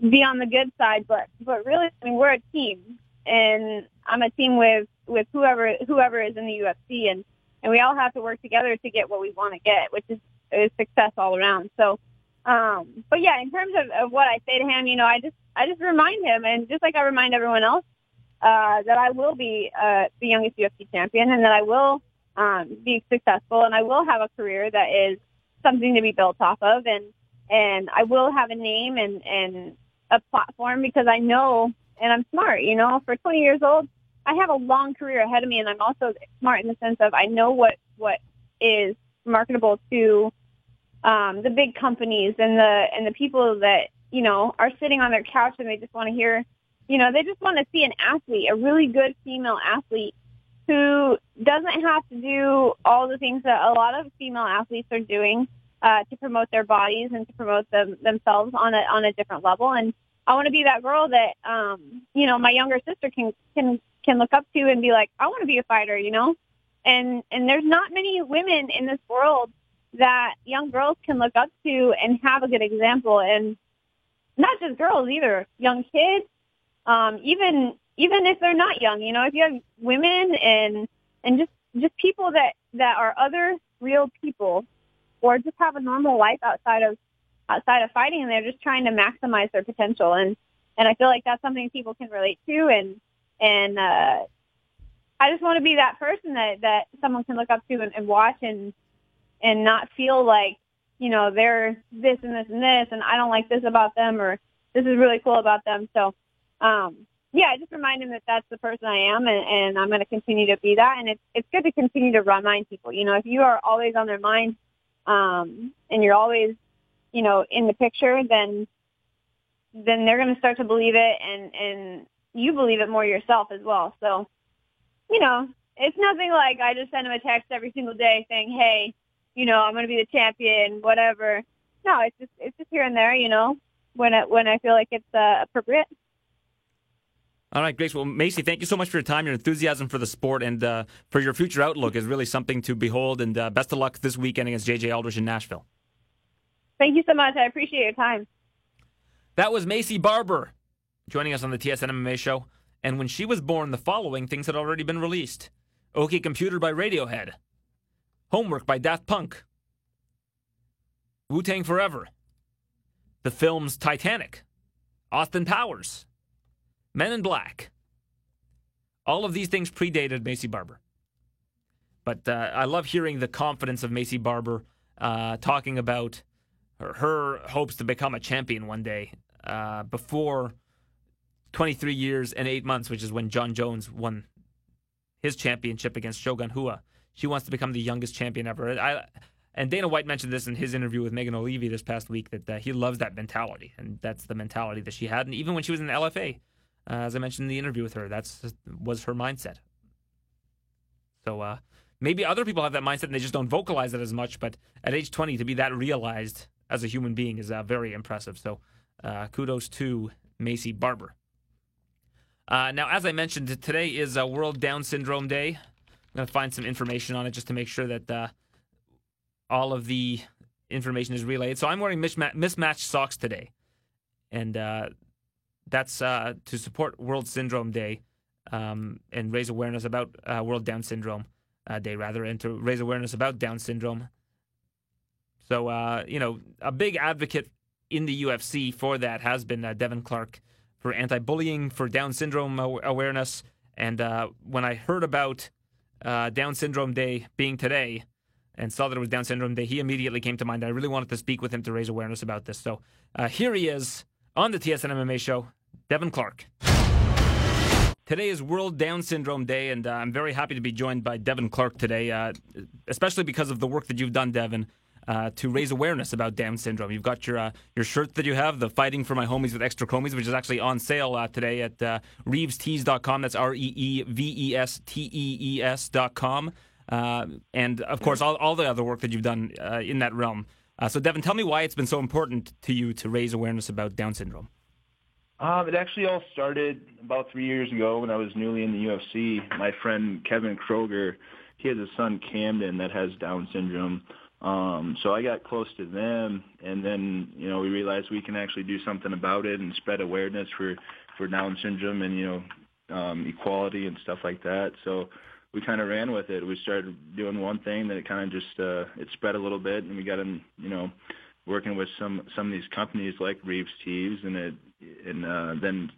[SPEAKER 4] be on the good side." But but really, I mean, we're a team, and I'm a team with with whoever whoever is in the UFC, and and we all have to work together to get what we want to get, which is, is success all around. So, um, but yeah, in terms of, of what I say to him, you know, I just I just remind him, and just like I remind everyone else, uh, that I will be uh, the youngest UFC champion, and that I will um, be successful, and I will have a career that is something to be built off of, and and I will have a name and and a platform because I know and I'm smart. You know, for 20 years old, I have a long career ahead of me, and I'm also smart in the sense of I know what what is marketable to um, the big companies and the and the people that you know are sitting on their couch and they just want to hear, you know, they just want to see an athlete, a really good female athlete who doesn't have to do all the things that a lot of female athletes are doing uh, to promote their bodies and to promote them themselves on a on a different level. And I want to be that girl that um, you know my younger sister can can can look up to and be like, I want to be a fighter, you know? And and there's not many women in this world that young girls can look up to and have a good example and not just girls either, young kids, um, even even if they're not young, you know, if you have women and and just just people that that are other real people or just have a normal life outside of outside of fighting and they're just trying to maximize their potential and and I feel like that's something people can relate to and and uh, I just want to be that person that that someone can look up to and, and watch and and not feel like you know they're this and this and this and I don't like this about them or this is really cool about them. So um, yeah, I just remind them that that's the person I am and, and I'm going to continue to be that. And it's it's good to continue to remind people. You know, if you are always on their mind um, and you're always you know in the picture, then then they're going to start to believe it and and you believe it more yourself as well. So, you know, it's nothing like I just send him a text every single day saying, "Hey, you know, I'm going to be the champion, whatever." No, it's just it's just here and there, you know, when it when I feel like it's uh, appropriate.
[SPEAKER 2] All right, Grace. Well, Maycee, thank you so much for your time, your enthusiasm for the sport, and uh, for your future outlook is really something to behold. And uh, best of luck this weekend against JJ Aldrich in Nashville.
[SPEAKER 4] Thank you so much. I appreciate your time.
[SPEAKER 2] That was Maycee Barber joining us on the TSN MMA show. And when she was born, the following things had already been released OK Computer by Radiohead, Homework by Daft Punk, Wu Tang Forever, the films Titanic, Austin Powers, Men in Black. All of these things predated Maycee Barber. But uh, I love hearing the confidence of Maycee Barber uh, talking about her, her, hopes to become a champion one day uh, before 23 years and eight months, which is when Jon Jones won his championship against Shogun Rua. She wants to become the youngest champion ever. I and Dana White mentioned this in his interview with Megan Olivi this past week that uh, he loves that mentality, and that's the mentality that she had. And even when she was in the LFA, uh, as I mentioned in the interview with her, that's was her mindset. So uh, maybe other people have that mindset and they just don't vocalize it as much. But at age 20, to be that realized as a human being is uh, very impressive. So uh, kudos to Maycee Barber. Uh, now, as I mentioned, today is a World Down Syndrome Day. I'm going to find some information on it just to make sure that uh, all of the information is relayed. So I'm wearing misma- mismatched socks today. And uh, that's uh, to support World Syndrome Day um, and raise awareness about uh, World Down Syndrome uh, Day, rather, and to raise awareness about Down syndrome. So, uh, you know, a big advocate in the UFC for that has been uh, Devin Clark for anti-bullying, for Down syndrome awareness. And uh, when I heard about uh, Down Syndrome Day being today and saw that it was Down Syndrome Day, he immediately came to mind. I really wanted to speak with him to raise awareness about this. So uh, here he is on the TSN MMA show, Devin Clark. Today is World Down Syndrome Day, and uh, I'm very happy to be joined by Devin Clark today, uh, especially because of the work that you've done, Devin, uh, to raise awareness about Down syndrome. You've got your uh, your shirt that you have, the Fighting for My Homies with Extra Comies, which is actually on sale uh, today at uh, ReevesTees.com. That's R E E V E S T E E S.com. Uh, and of course, all, all the other work that you've done uh, in that realm. Uh, so, Devin, tell me why it's been so important to you to raise awareness about Down syndrome.
[SPEAKER 5] Um, it actually all started about three years ago when I was newly in the UFC. My friend Kevin Kroger, he has a son Camden that has Down syndrome. Um, so I got close to them, and then you know we realized we can actually do something about it and spread awareness for for Down syndrome and you know um, equality and stuff like that. So we kind of ran with it. We started doing one thing, then it kind of just uh, it spread a little bit, and we got in you know working with some some of these companies like Reeves Tees, and it and uh, then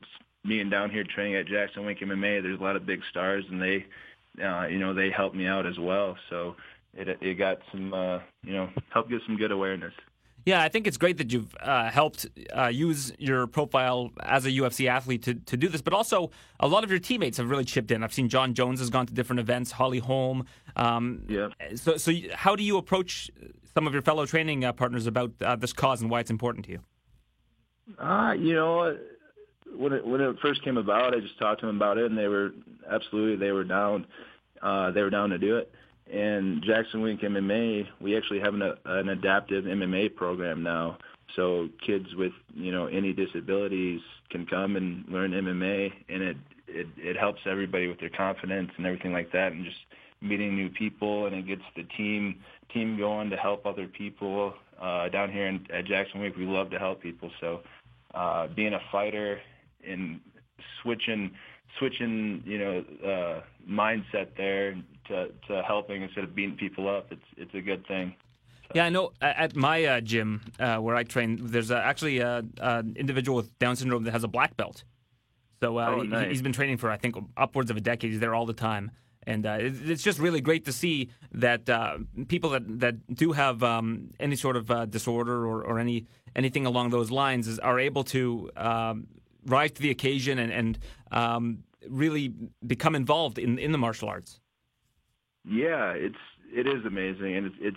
[SPEAKER 5] being down here training at Jackson Wink MMA, there's a lot of big stars, and they, uh, you know, they helped me out as well. So it it got some, uh, you know, helped get some good awareness.
[SPEAKER 2] Yeah, I think it's great that you've uh, helped uh, use your profile as a UFC athlete to, to do this, but also a lot of your teammates have really chipped in. I've seen Jon Jones has gone to different events, Holly Holm.
[SPEAKER 5] Um, yeah.
[SPEAKER 2] So, so how do you approach some of your fellow training uh, partners about uh, this cause and why it's important to you?
[SPEAKER 5] Uh, you know, when it when it first came about, I just talked to them about it, and they were absolutely they were down. Uh, they were down to do it. And Jackson Wink MMA, we actually have an, an adaptive MMA program now. So kids with you know any disabilities can come and learn MMA, and it it, it helps everybody with their confidence and everything like that, and just meeting new people, and it gets the team team going to help other people. Uh, down here in, at Jackson Wink, we love to help people. So uh, being a fighter and switching switching you know uh, mindset there to, to helping instead of beating people up, it's it's a good thing.
[SPEAKER 2] Yeah, I know. At my uh, gym uh, where I train, there's uh, actually an individual with Down syndrome that has a black belt. So uh,
[SPEAKER 5] oh, nice.
[SPEAKER 2] he, has been training for I think upwards of a decade. He's there all the time, and uh, it's just really great to see that uh, people that, that do have um, any sort of uh, disorder or, or any anything along those lines is, are able to um, rise to the occasion and, and um, really become involved in, in the martial arts.
[SPEAKER 5] Yeah, it's it is amazing, and it's it's,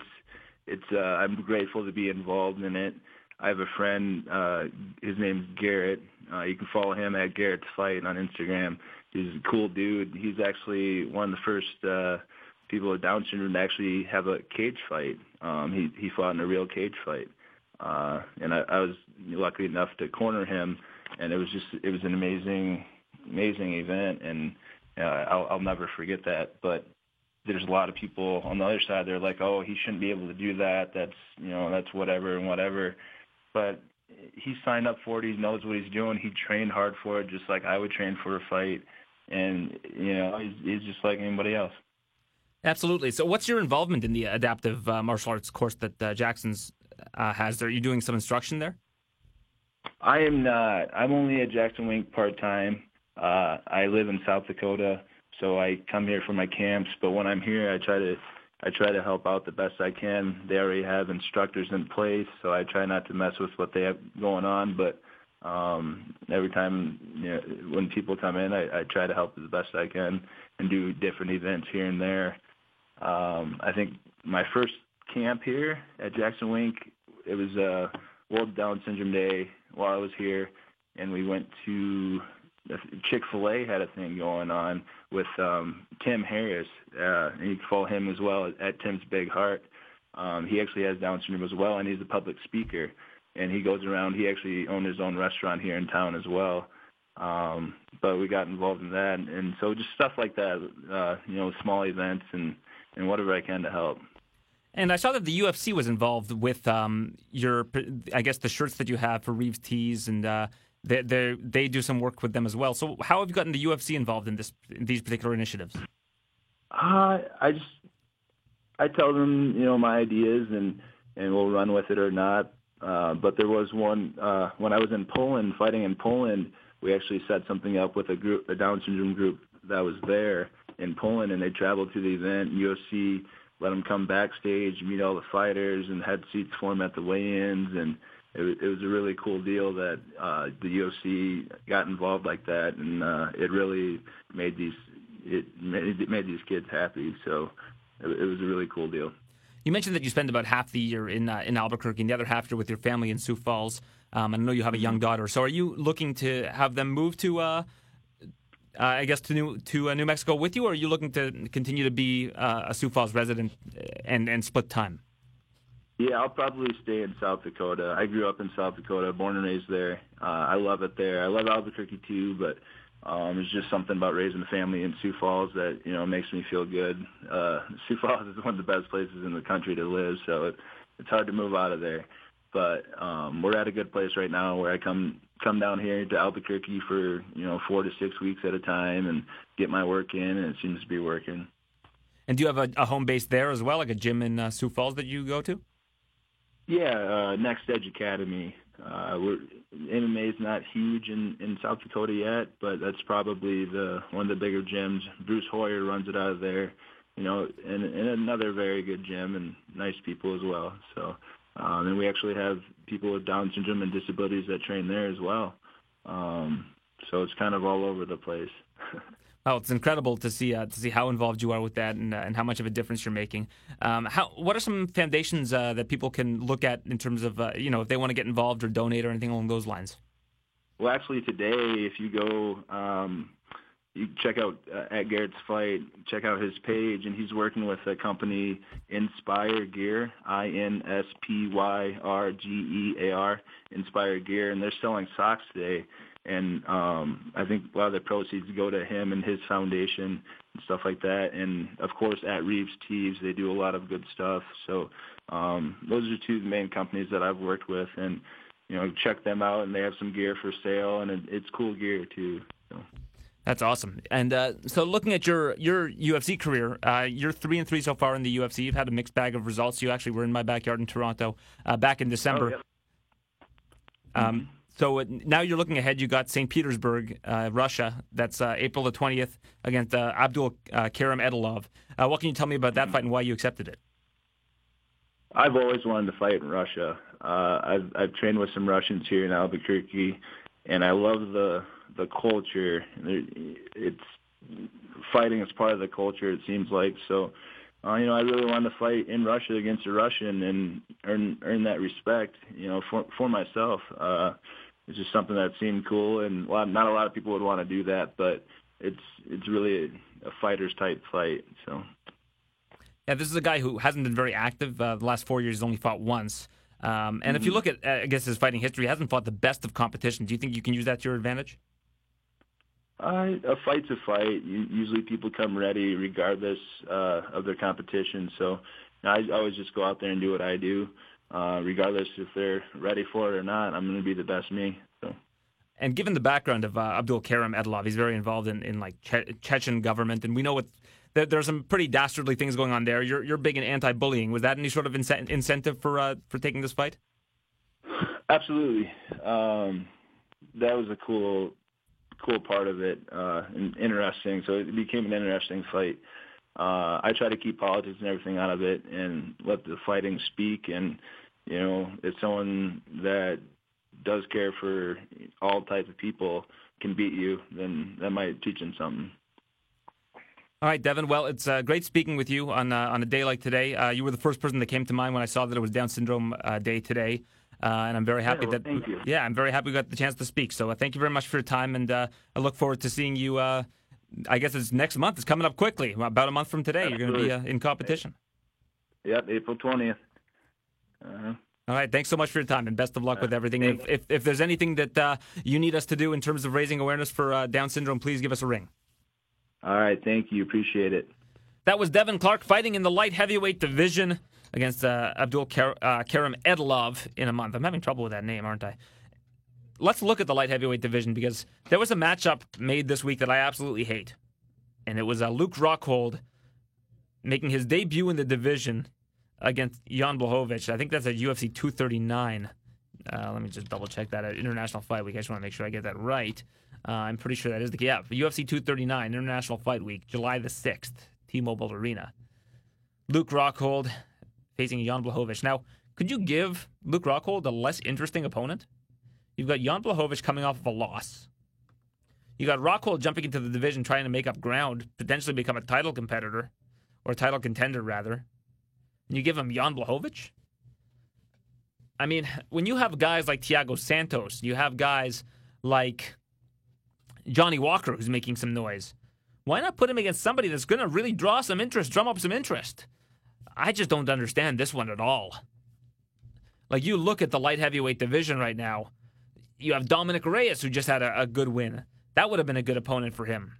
[SPEAKER 5] it's uh, I'm grateful to be involved in it. I have a friend, uh, his name's Garrett. Uh, you can follow him at Garrett's Fight on Instagram he's a cool dude. He's actually one of the first uh, people with Down syndrome to actually have a cage fight. Um, he he fought in a real cage fight, uh, and I, I was lucky enough to corner him, and it was just it was an amazing amazing event, and uh, I'll, I'll never forget that. But there's a lot of people on the other side. They're like, oh, he shouldn't be able to do that. That's you know that's whatever and whatever. But he signed up for it. He knows what he's doing. He trained hard for it, just like I would train for a fight and you know he's, he's just like anybody else.
[SPEAKER 2] Absolutely. So, what's your involvement in the adaptive uh, martial arts course that uh, Jackson's uh, has? Are you doing some instruction there?
[SPEAKER 5] I am not. I'm only at Jackson Wink part time. Uh, I live in South Dakota, so I come here for my camps. But when I'm here, I try to I try to help out the best I can. They already have instructors in place, so I try not to mess with what they have going on. But um, every time you know, when people come in, I, I try to help as best I can and do different events here and there. Um, I think my first camp here at Jackson Wink. It was a World Down Syndrome Day while I was here, and we went to Chick Fil A had a thing going on with um, Tim Harris, uh, and you can follow him as well at Tim's Big Heart. Um, he actually has Down syndrome as well, and he's a public speaker. And he goes around. He actually owned his own restaurant here in town as well. Um, but we got involved in that, and, and so just stuff like that, uh, you know, small events and and whatever I can to help.
[SPEAKER 2] And I saw that the UFC was involved with um, your, I guess, the shirts that you have for Reeves Tees, and uh, they they do some work with them as well. So how have you gotten the UFC involved in this in these particular initiatives?
[SPEAKER 5] Uh, I just I tell them you know my ideas and and we'll run with it or not. Uh, but there was one uh, when I was in Poland fighting in Poland. We actually set something up with a group, a Down syndrome group that was there in Poland, and they traveled to the event. UFC let them come backstage, meet all the fighters, and had seats for them at the weigh-ins, and it, was a really cool deal that uh, the UFC got involved like that, and uh, it really made these it made, made these kids happy. So it, was a really cool deal.
[SPEAKER 2] You mentioned that you spend about half the year in uh, in Albuquerque, and the other half you're with your family in Sioux Falls. Um, I know you have a young daughter. So are you looking to have them move to? Uh, uh, I guess to New to uh, New Mexico with you, or are you looking to continue to be uh, a Sioux Falls resident and and split time?
[SPEAKER 5] Yeah, I'll probably stay in South Dakota. I grew up in South Dakota, born and raised there. Uh, I love it there. I love Albuquerque too, but um, there's just something about raising a family in Sioux Falls that you know makes me feel good. Uh, Sioux Falls is one of the best places in the country to live, so it, it's hard to move out of there. But um, we're at a good place right now where I come come down here to Albuquerque for you know four to six weeks at a time and get my work in, and it seems to be working.
[SPEAKER 2] And do you have a, a home base there as well, like a gym in uh, Sioux Falls that you go to?
[SPEAKER 5] Yeah, uh, Next Edge Academy. Uh, we're, MMA is not huge in, in South Dakota yet, but that's probably the one of the bigger gyms. Bruce Hoyer runs it out of there, you know, and, and another very good gym and nice people as well. So, um, and we actually have people with Down syndrome and disabilities that train there as well. Um, so it's kind of all over the place.
[SPEAKER 2] Oh, it's incredible to see uh, to see how involved you are with that and, uh, and how much of a difference you're making. Um, how what are some foundations uh, that people can look at in terms of uh, you know if they want to get involved or donate or anything along those lines?
[SPEAKER 5] Well, actually, today if you go, um, you check out uh, at Garrett's fight, check out his page, and he's working with a company Inspyr Gear, I N S P Y R G E A R, Inspyr Gear, and they're selling socks today and um, I think a lot of the proceeds go to him and his foundation and stuff like that. And of course, at Reeves Tees, they do a lot of good stuff. So um, those are two main companies that I've worked with, and you know, check them out. And they have some gear for sale, and it, it's cool gear too. So.
[SPEAKER 2] That's awesome. And uh, so, looking at your your UFC career, uh, you're three and three so far in the UFC. You've had a mixed bag of results. You actually were in my backyard in Toronto uh, back in December. Oh, yeah. um, so uh, now you're looking ahead. You got St. Petersburg, uh, Russia. That's uh, April the 20th against uh, Abdul uh, Karim Edilov. Uh, what can you tell me about that fight and why you accepted it?
[SPEAKER 5] I've always wanted to fight in Russia. I've I've trained with some Russians here in Albuquerque, and I love the the culture. It's fighting is part of the culture. It seems like so. You know, I really wanted to fight in Russia against a Russian and earn earn that respect. You know, for for myself. It's just something that seemed cool, and a lot, not a lot of people would want to do that, but it's it's really a, a fighter's type fight. So.
[SPEAKER 2] Yeah, this is a guy who hasn't been very active. Uh, the last four years, he's only fought once. Um, and mm-hmm. if you mm-hmm. look at, uh, I guess, his fighting history, he hasn't fought the best of competition. Do you think you can use that to your advantage?
[SPEAKER 5] Uh, a fight's a fight. Usually, people come ready regardless uh, of their competition. So, I always just go out there and do what I do uh, regardless if they're ready for it or not. I'm going to be the best me. So.
[SPEAKER 2] And given the background of uh, Abdul Karim Edilov, he's very involved in, in like che- Chechen government, and we know what there, there's some pretty dastardly things going on there. You're you're big in anti-bullying. Was that any sort of ince- incentive for uh, for taking this fight?
[SPEAKER 5] Absolutely. Um, that was a cool cool part of it uh, and interesting. So it became an interesting fight. Uh, I try to keep politics and everything out of it and let the fighting speak. And you know, if someone that does care for all types of people can beat you, then that might teach them something.
[SPEAKER 2] All right, Devin. Well, it's uh, great speaking with you on uh, on a day like today. Uh, you were the first person that came to mind when I saw that it was Down Syndrome uh, Day today, uh, and I'm very happy
[SPEAKER 5] Yeah, well,
[SPEAKER 2] that
[SPEAKER 5] thank you.
[SPEAKER 2] yeah, I'm very happy we got the chance to speak. So uh, thank you very much for your time, and uh, I look forward to seeing you. Uh, I guess it's next month. It's coming up quickly. About a month from today, you're going to be uh, in competition.
[SPEAKER 5] Yep, April 20th. Uh-huh.
[SPEAKER 2] All right. Thanks so much for your time, and best of luck with everything. If, if if there's anything that uh, you need us to do in terms of raising awareness for uh, Down syndrome, please give us a ring.
[SPEAKER 5] All right, thank you. Appreciate it.
[SPEAKER 2] That was Devin Clark fighting in the light heavyweight division against uh, Abdul Kar- uh, Karim Edlov in a month. I'm having trouble with that name, aren't I? Let's look at the light heavyweight division because there was a matchup made this week that I absolutely hate. And it was uh, Luke Rockhold making his debut in the division against Jan Blachowicz. I think that's at UFC 239. Uh, let me just double check that at International Fight Week. I just want to make sure I get that right. Uh, I'm pretty sure that is the yeah UFC 239 International Fight Week, July the 6th, T-Mobile Arena. Luke Rockhold facing Jan Blachowicz. Now, could you give Luke Rockhold a less interesting opponent? You've got Jan Blachowicz coming off of a loss. You got Rockhold jumping into the division, trying to make up ground, potentially become a title competitor, or title contender rather. And you give him Jan Blachowicz? I mean, when you have guys like Thiago Santos, you have guys like Johnny Walker who's making some noise. Why not put him against somebody that's going to really draw some interest, drum up some interest? I just don't understand this one at all. Like you look at the light heavyweight division right now, you have Dominick Reyes who just had a, a good win. That would have been a good opponent for him.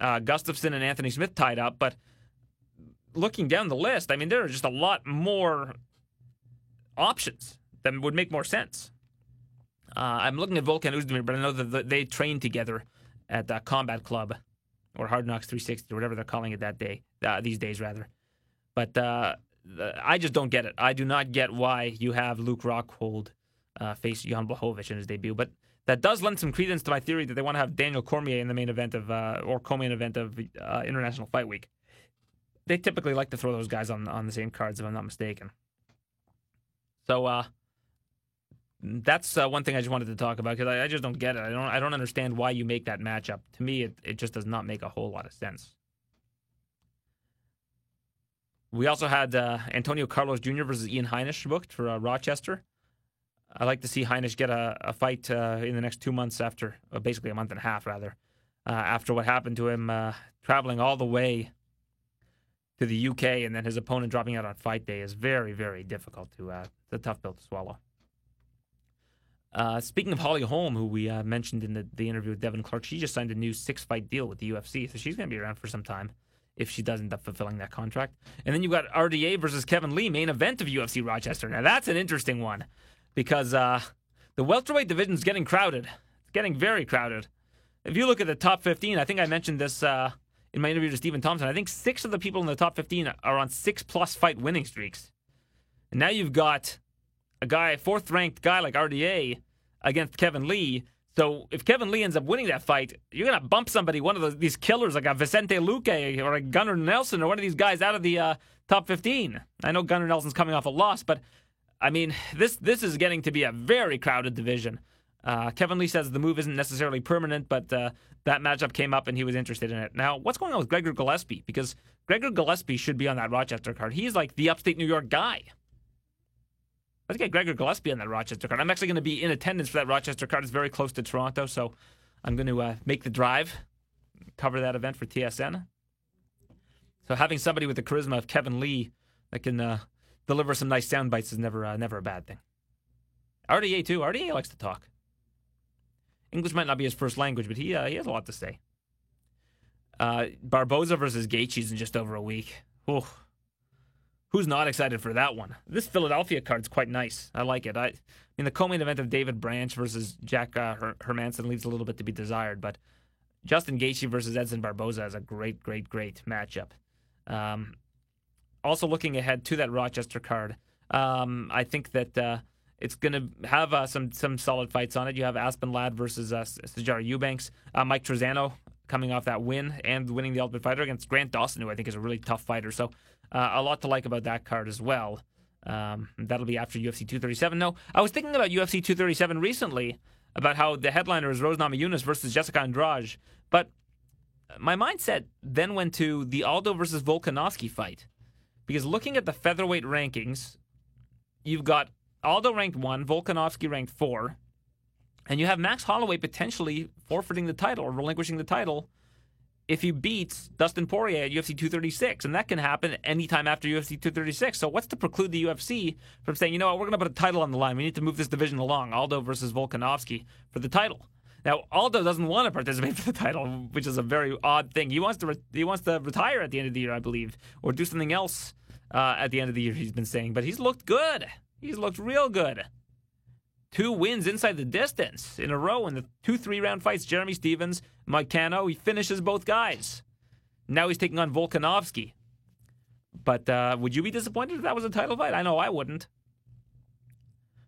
[SPEAKER 2] Uh, Gustafsson and Anthony Smith tied up, but looking down the list, I mean, there are just a lot more options that would make more sense. Uh, I'm looking at Volkan Oezdemir, but I know that they trained together at uh, Combat Club or Hard Knocks 360 or whatever they're calling it that day, uh, these days rather. But uh, I just don't get it. I do not get why you have Luke Rockhold uh, face Jan Blachowicz in his debut. But that does lend some credence to my theory that they want to have Daniel Cormier in the main event of uh, or co-main event of uh, International Fight Week. They typically like to throw those guys on on the same cards, if I'm not mistaken. So uh, that's uh, one thing I just wanted to talk about because I, I just don't get it. I don't I don't understand why you make that matchup. To me, it, it just does not make a whole lot of sense. We also had uh, Antonio Carlos Jr. versus Ian Heinisch booked for uh, Rochester. I like to see Heinisch get a, a fight uh, in the next two months after, uh, basically a month and a half rather, uh, after what happened to him uh, traveling all the way to the UK and then his opponent dropping out on fight day is very, very difficult to, uh, it's a tough pill to swallow. Uh, speaking of Holly Holm, who we uh, mentioned in the, the interview with Devin Clark, she just signed a new six fight deal with the UFC, so she's going to be around for some time if she does end up fulfilling that contract. And then you've got RDA versus Kevin Lee, main event of UFC Rochester. Now that's an interesting one because uh, the welterweight division is getting crowded. It's getting very crowded. If you look at the top 15, I think I mentioned this uh, in my interview to Stephen Thompson. I think six of the people in the top 15 are on six plus fight winning streaks. And now you've got a guy, fourth ranked guy like RDA against Kevin Lee. So if Kevin Lee ends up winning that fight, you're gonna bump somebody, one of these killers like a Vicente Luque or a Gunnar Nelson or one of these guys out of the uh, top 15. I know Gunnar Nelson's coming off a loss, but I mean this this is getting to be a very crowded division. Uh, Kevin Lee says the move isn't necessarily permanent, but uh, that matchup came up and he was interested in it. Now, what's going on with Gregor Gillespie? Because Gregor Gillespie should be on that Rochester card. He's like the upstate New York guy. Let's get Gregor Gillespie on that Rochester card. I'm actually going to be in attendance for that Rochester card. It's very close to Toronto, so I'm going to uh, make the drive, cover that event for TSN. So having somebody with the charisma of Kevin Lee that can uh, deliver some nice sound bites is never uh, never a bad thing. RDA too. RDA likes to talk. English might not be his first language, but he uh, he has a lot to say. Uh, Barboza versus Gaethje's in just over a week. Ooh. Who's not excited for that one? This Philadelphia card's quite nice. I like it. I mean, the co-main event of David Branch versus Jack uh, Her- Hermansson leaves a little bit to be desired, but Justin Gaethje versus Edson Barboza is a great, great, great matchup. Um, also looking ahead to that Rochester card, um, I think that uh, it's going to have uh, some some solid fights on it. You have Aspen Ladd versus uh, Sijara Eubanks, uh, Mike Trizano coming off that win and winning the Ultimate Fighter against Grant Dawson, who I think is a really tough fighter. So uh, a lot to like about that card as well. Um, that'll be after UFC 237. No, I was thinking about UFC 237 recently about how the headliner is Rose Namajunas versus Jessica Andrade, but my mindset then went to the Aldo versus Volkanovski fight. Because looking at the featherweight rankings, you've got Aldo ranked one, Volkanovski ranked four, and you have Max Holloway potentially forfeiting the title or relinquishing the title if he beats Dustin Poirier at UFC 236, and that can happen anytime after UFC 236. So what's to preclude the UFC from saying, you know what, we're going to put a title on the line. We need to move this division along, Aldo versus Volkanovski for the title. Now Aldo doesn't want to participate for the title, which is a very odd thing. He wants to re- he wants to retire at the end of the year, I believe, or do something else uh, at the end of the year. He's been saying, but he's looked good. He's looked real good. Two wins inside the distance in a row in the two three round fights. Jeremy Stephens, Moicano, he finishes both guys. Now he's taking on Volkanovski. But uh, would you be disappointed if that was a title fight? I know I wouldn't.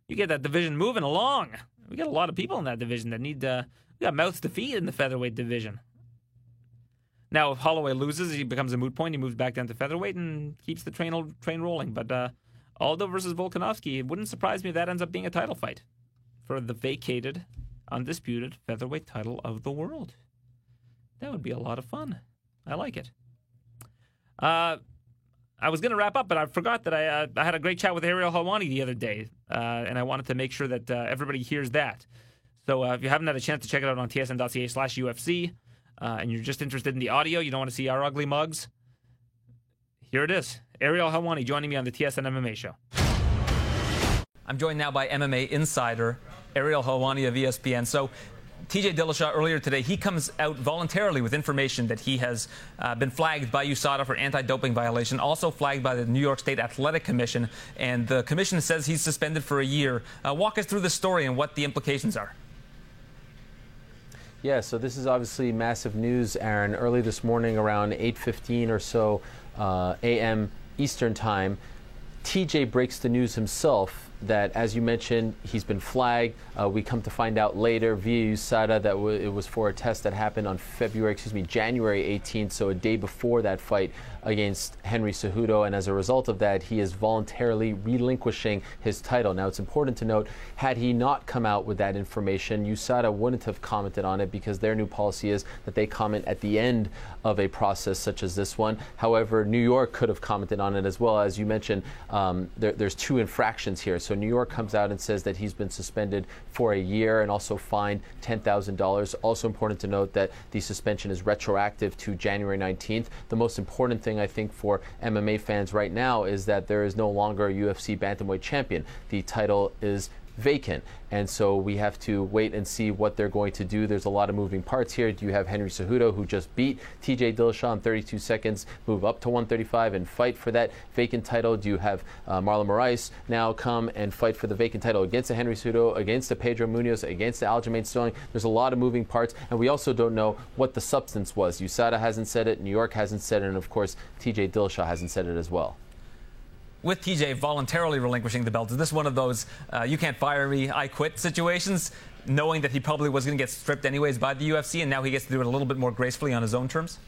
[SPEAKER 2] You get that division moving along. We got a lot of people in that division that need uh, we got mouths to feed in the featherweight division. Now, if Holloway loses, he becomes a moot point. He moves back down to featherweight and keeps the train train rolling. But uh, Aldo versus Volkanovski, it wouldn't surprise me if that ends up being a title fight for the vacated, undisputed featherweight title of the world. That would be a lot of fun. I like it. Uh, I was going to wrap up, but I forgot that I, uh, I had a great chat with Ariel Helwani the other day, uh, and I wanted to make sure that uh, everybody hears that. So uh, if you haven't had a chance to check it out on tsn.ca slash UFC, uh, and you're just interested in the audio, you don't want to see our ugly mugs, here it is. Ariel Helwani joining me on the TSN MMA show. I'm joined now by MMA insider Ariel Helwani of ESPN. So TJ Dillashaw earlier today, he comes out voluntarily with information that he has uh, been flagged by USADA for anti-doping violation, also flagged by the New York State Athletic Commission, and the commission says he's suspended for a year. Uh, walk us through the story and what the implications are.
[SPEAKER 6] Yeah, so this is obviously massive news, Aaron. Early this morning, around 8:15 or so uh, a.m. Eastern Time, TJ breaks the news himself that, as you mentioned, he's been flagged. Uh, we come to find out later via USADA that w- it was for a test that happened on February, excuse me, January 18th, so a day before that fight against Henry Cejudo, and as a result of that, he is voluntarily relinquishing his title. Now, it's important to note, had he not come out with that information, USADA wouldn't have commented on it because their new policy is that they comment at the end of a process such as this one. However, New York could have commented on it as well. As you mentioned, um, there, there's two infractions here. So New York comes out and says that he's been suspended for a year and also fined $10,000. Also important to note that the suspension is retroactive to January 19th. The most important thing, I think, for MMA fans right now is that there is no longer a UFC bantamweight champion. The title is vacant. And so we have to wait and see what they're going to do. There's a lot of moving parts here. Do you have Henry Cejudo, who just beat TJ Dillashaw in 32 seconds, move up to 135 and fight for that vacant title? Do you have uh, Marlon Moraes now come and fight for the vacant title against the Henry Cejudo, against the Pedro Munhoz, against the Aljamain Sterling? There's a lot of moving parts, and we also don't know what the substance was. USADA hasn't said it, New York hasn't said it, and of course, TJ Dillashaw hasn't said it as well
[SPEAKER 2] with TJ voluntarily relinquishing the belt, is this one of those uh, you can't fire me, I quit situations, knowing that he probably was going to get stripped anyways by the UFC, and now he gets to do it a little bit more gracefully on his own terms?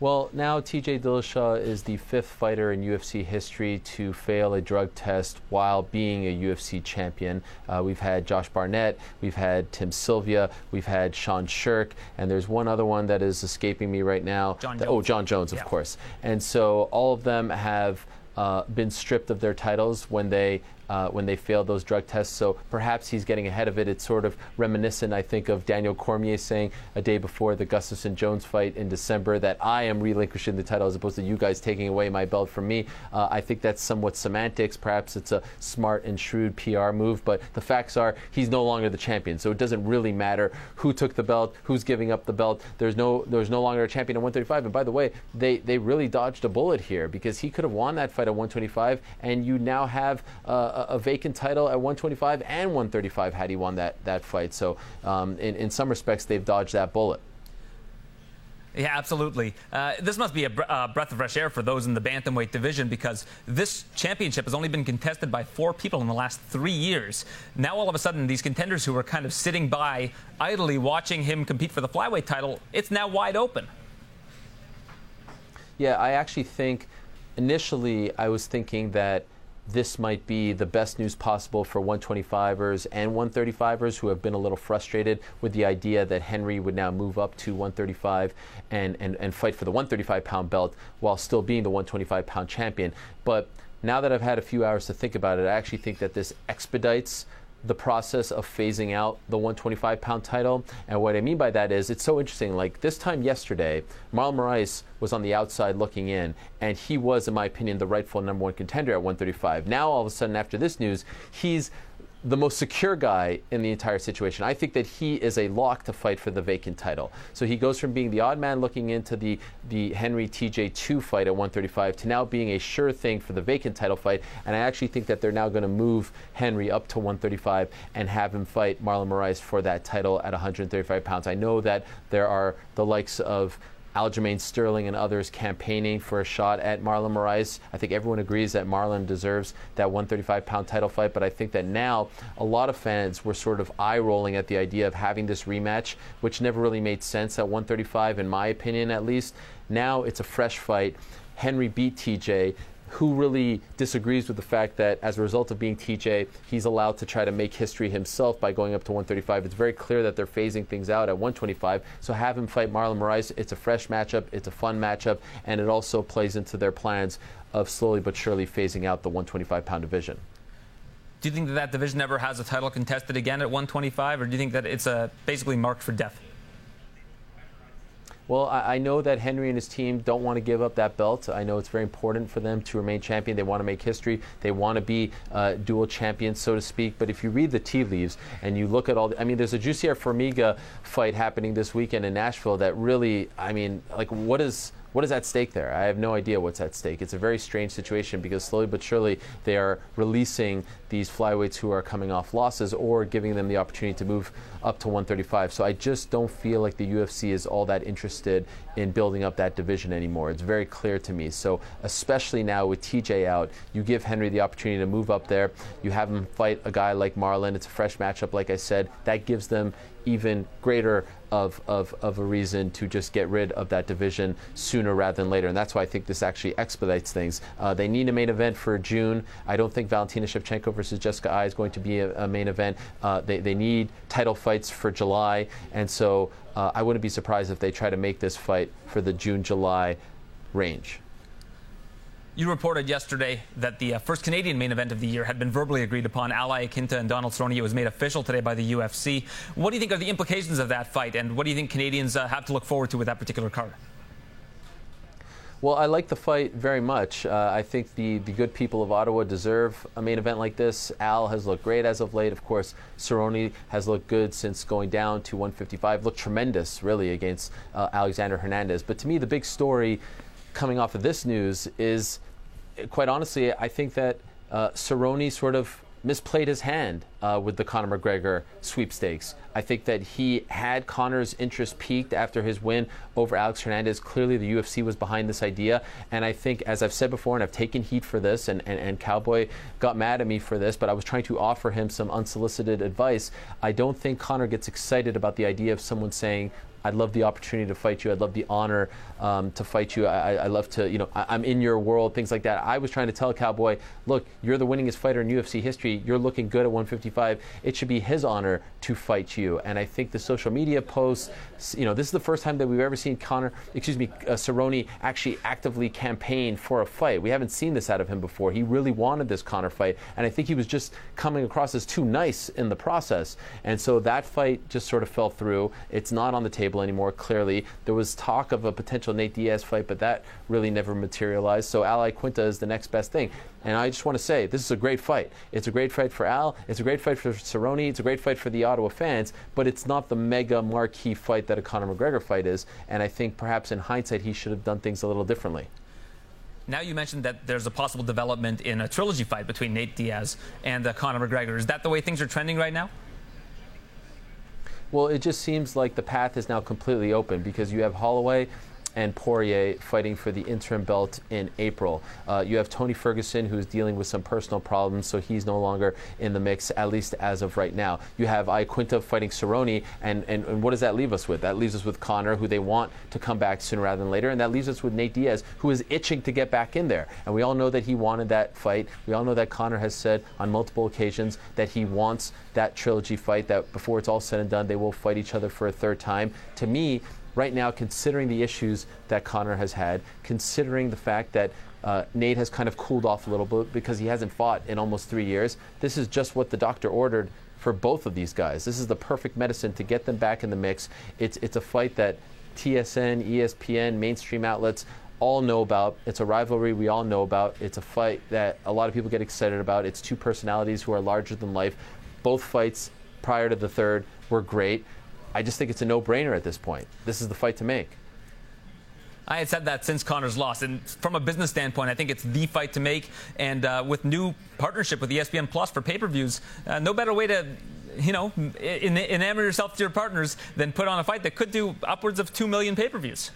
[SPEAKER 6] Well, now TJ Dillashaw is the fifth fighter in UFC history to fail a drug test while being a UFC champion. Uh, we've had Josh Barnett, we've had Tim Sylvia, we've had Sean Sherk, and there's one other one that is escaping me right now. That,
[SPEAKER 2] oh,
[SPEAKER 6] Jon Jones, of
[SPEAKER 2] yeah.
[SPEAKER 6] course. And so all of them have uh, been stripped of their titles when they uh, when they failed those drug tests. So perhaps he's getting ahead of it. It's sort of reminiscent, I think, of Daniel Cormier saying a day before the Gustafsson Jones fight in December that I am relinquishing the title as opposed to you guys taking away my belt from me. Uh, I think that's somewhat semantics. Perhaps it's a smart and shrewd PR move, but the facts are he's no longer the champion. So it doesn't really matter who took the belt, who's giving up the belt. There's no there's no longer a champion at 135. And by the way, they they really dodged a bullet here because he could have won that fight at 125, and you now have uh, a, vacant title at 125 and 135 had he won that, that fight. So, um, in, in some respects, they've dodged that bullet.
[SPEAKER 2] Yeah, absolutely. Uh, this must be a br- uh, breath of fresh air for those in the bantamweight division because this championship has only been contested by four people in the last three years. Now, all of a sudden, these contenders who were kind of sitting by idly watching him compete for the flyweight title, it's now wide open.
[SPEAKER 6] Yeah, I actually think initially I was thinking that this might be the best news possible for 125ers and 135ers who have been a little frustrated with the idea that Henry would now move up to 135 and, and, and fight for the 135 pound belt while still being the 125 pound champion. But now that I've had a few hours to think about it, I actually think that this expedites the process of phasing out the 125 pound title. And what I mean by that is it's so interesting. Like this time yesterday, Marlon Moraes was on the outside looking in, and he was, in my opinion, the rightful number one contender at 135. Now, all of a sudden, after this news, he's the most secure guy in the entire situation. I think that he is a lock to fight for the vacant title. So he goes from being the odd man looking into the, the Henry TJ2 fight at 135 to now being a sure thing for the vacant title fight. And I actually think that they're now going to move Henry up to 135 and have him fight Marlon Moraes for that title at 135 pounds. I know that there are the likes of Aljamain Sterling and others campaigning for a shot at Marlon Moraes. I think everyone agrees that Marlon deserves that 135 pound title fight, but I think that now a lot of fans were sort of eye rolling at the idea of having this rematch, which never really made sense at 135, in my opinion at least. Now it's a fresh fight. Henry beat TJ who really disagrees with the fact that as a result of being TJ, he's allowed to try to make history himself by going up to 135. It's very clear that they're phasing things out at 125. So have him fight Marlon Moraes. It's a fresh matchup, it's a fun matchup, and it also plays into their plans of slowly but surely phasing out the 125 pound division.
[SPEAKER 2] Do you think that that division ever has a title contested again at 125, or do you think that it's uh, basically marked for death?
[SPEAKER 6] Well, I, I, know that Henry and his team don't want to give up that belt. I know it's very important for them to remain champion. They want to make history. They want to be uh, dual champions, so to speak. But if you read the tea leaves and you look at all, the, I mean, there's a Jussier Formiga fight happening this weekend in Nashville that really, I mean, like, what is what is at stake there? I have no idea what's at stake. It's a very strange situation because slowly but surely they are releasing these flyweights who are coming off losses or giving them the opportunity to move up to 135. So I just don't feel like the UFC is all that interested in building up that division anymore. It's very clear to me. So especially now with TJ out, you give Henry the opportunity to move up there. You have him fight a guy like Marlon. It's a fresh matchup, like I said. That gives them even greater of, of, of a reason to just get rid of that division sooner rather than later. And that's why I think this actually expedites things. Uh, they need a main event for June. I don't think Valentina Shevchenko versus Jessica Eye is going to be a, a main event. Uh, they, they need title fights for July. And so uh, I wouldn't be surprised if they try to make this fight for the June July range.
[SPEAKER 2] You reported yesterday that the uh, first Canadian main event of the year had been verbally agreed upon. Al Iaquinta and Donald Cerrone. Was made official today by the UFC. What do you think are the implications of that fight, and what do you think Canadians uh, have to look forward to with that particular card?
[SPEAKER 6] Well, I like the fight very much. Uh, I think the, the good people of Ottawa deserve a main event like this. Al has looked great as of late. Of course, Cerrone has looked good since going down to 155. Looked tremendous, really, against uh, Alexander Hernandez. But to me, the big story coming off of this news is, quite honestly, I think that uh, Cerrone sort of misplayed his hand uh, with the Conor McGregor sweepstakes. I think that he had Conor's interest peaked after his win over Alex Hernandez. Clearly, the UFC was behind this idea. And I think, as I've said before, and I've taken heat for this, and, and, and Cowboy got mad at me for this, but I was trying to offer him some unsolicited advice. I don't think Conor gets excited about the idea of someone saying, I'd love the opportunity to fight you. I'd love the honor um, to fight you. I, I, love to, you know, I, am in your world, things like that. I was trying to tell Cowboy, look, you're the winningest fighter in UFC history. You're looking good at 155. It should be his honor to fight you. And I think the social media posts, you know, this is the first time that we've ever seen Conor, excuse me, uh, Cerrone actually actively campaign for a fight. We haven't seen this out of him before. He really wanted this Conor fight, and I think he was just coming across as too nice in the process. And so that fight just sort of fell through. It's not on the table table anymore, clearly. There was talk of a potential Nate Diaz fight, but that really never materialized. So Al Iaquinta is the next best thing. And I just want to say, this is a great fight. It's a great fight for Al. It's a great fight for Cerrone. It's a great fight for the Ottawa fans. But it's not the mega marquee fight that a Conor McGregor fight is. And I think perhaps in hindsight, he should have done things a little differently.
[SPEAKER 2] Now you mentioned that there's a possible development in a trilogy fight between Nate Diaz and uh, Conor McGregor. Is that the way things are trending right now?
[SPEAKER 6] Well, it just seems like the path is now completely open because you have Holloway and Poirier fighting for the interim belt in April. Uh, you have Tony Ferguson, who's dealing with some personal problems, so he's no longer in the mix, at least as of right now. You have Iaquinta fighting Cerrone, and, and, and what does that leave us with? That leaves us with Conor, who they want to come back sooner rather than later, and that leaves us with Nate Diaz, who is itching to get back in there. And we all know that he wanted that fight. We all know that Conor has said on multiple occasions that he wants that trilogy fight, that before it's all said and done, they will fight each other for a third time. To me, right now, considering the issues that Conor has had, considering the fact that uh, Nate has kind of cooled off a little bit because he hasn't fought in almost three years, this is just what the doctor ordered for both of these guys. This is the perfect medicine to get them back in the mix. It's, it's a fight that TSN, ESPN, mainstream outlets all know about. It's a rivalry we all know about. It's a fight that a lot of people get excited about. It's two personalities who are larger than life. Both fights prior to the third were great. I just think it's a no-brainer at this point. This is the fight to make.
[SPEAKER 2] I had said that since Conor's loss, and from a business standpoint, I think it's the fight to make. And uh, with new partnership with ESPN Plus for pay-per-views, uh, no better way to, you know, enamor yourself to your partners than put on a fight that could do upwards of two million pay-per-views.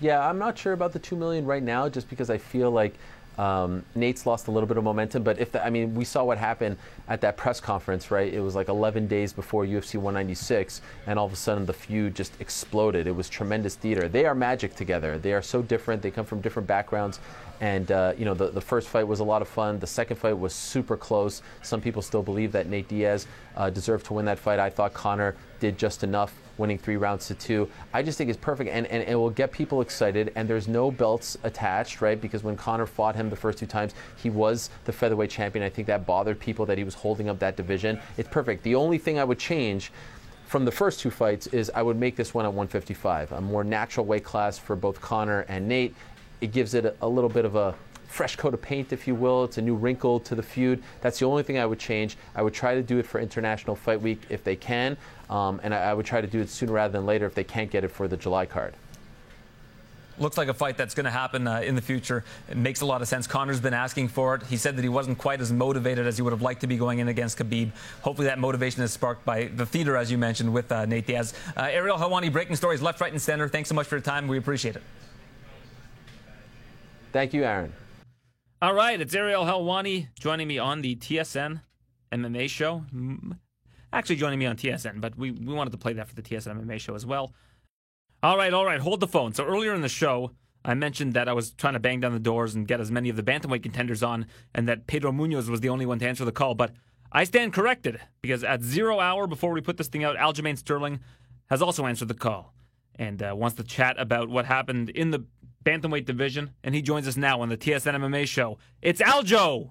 [SPEAKER 6] Yeah, I'm not sure about the two million right now, just because I feel like um, Nate's lost a little bit of momentum, but if the, I mean, we saw what happened at that press conference, right? It was like 11 days before UFC 196, and all of a sudden the feud just exploded. It was tremendous theater. They are magic together. They are so different. They come from different backgrounds, and uh, you know, the, the first fight was a lot of fun. The second fight was super close. Some people still believe that Nate Diaz uh, deserved to win that fight. I thought Conor did just enough winning three rounds to two. I just think it's perfect, and, and it will get people excited. And there's no belts attached, right? Because when Conor fought him the first two times, he was the featherweight champion. I think that bothered people that he was holding up that division. It's perfect. The only thing I would change from the first two fights is I would make this one at 155, a more natural weight class for both Conor and Nate. It gives it a, a little bit of a fresh coat of paint, if you will. It's a new wrinkle to the feud. That's the only thing I would change. I would try to do it for International Fight Week if they can, um, and I, I would try to do it sooner rather than later if they can't get it for the July card
[SPEAKER 2] looks like a fight that's going to happen uh, in the future. It makes a lot of sense. Conor's been asking for it. He said that he wasn't quite as motivated as he would have liked to be going in against Khabib. Hopefully, that motivation is sparked by the theater, as you mentioned, with uh, Nate Diaz. Uh, Ariel Helwani, breaking stories left, right, and center. Thanks so much for your time. We appreciate it.
[SPEAKER 6] Thank you, Aaron.
[SPEAKER 2] All right, it's Ariel Helwani joining me on the TSN MMA show. Actually, joining me on TSN, but we, we wanted to play that for the TSN MMA show as well. All right, all right, hold the phone. So earlier in the show, I mentioned that I was trying to bang down the doors and get as many of the bantamweight contenders on, and that Pedro Munhoz was the only one to answer the call. But I stand corrected because at zero hour before we put this thing out, Aljamain Sterling has also answered the call and uh, wants to chat about what happened in the bantamweight division, and he joins us now on the TSN MMA show. It's Aljo.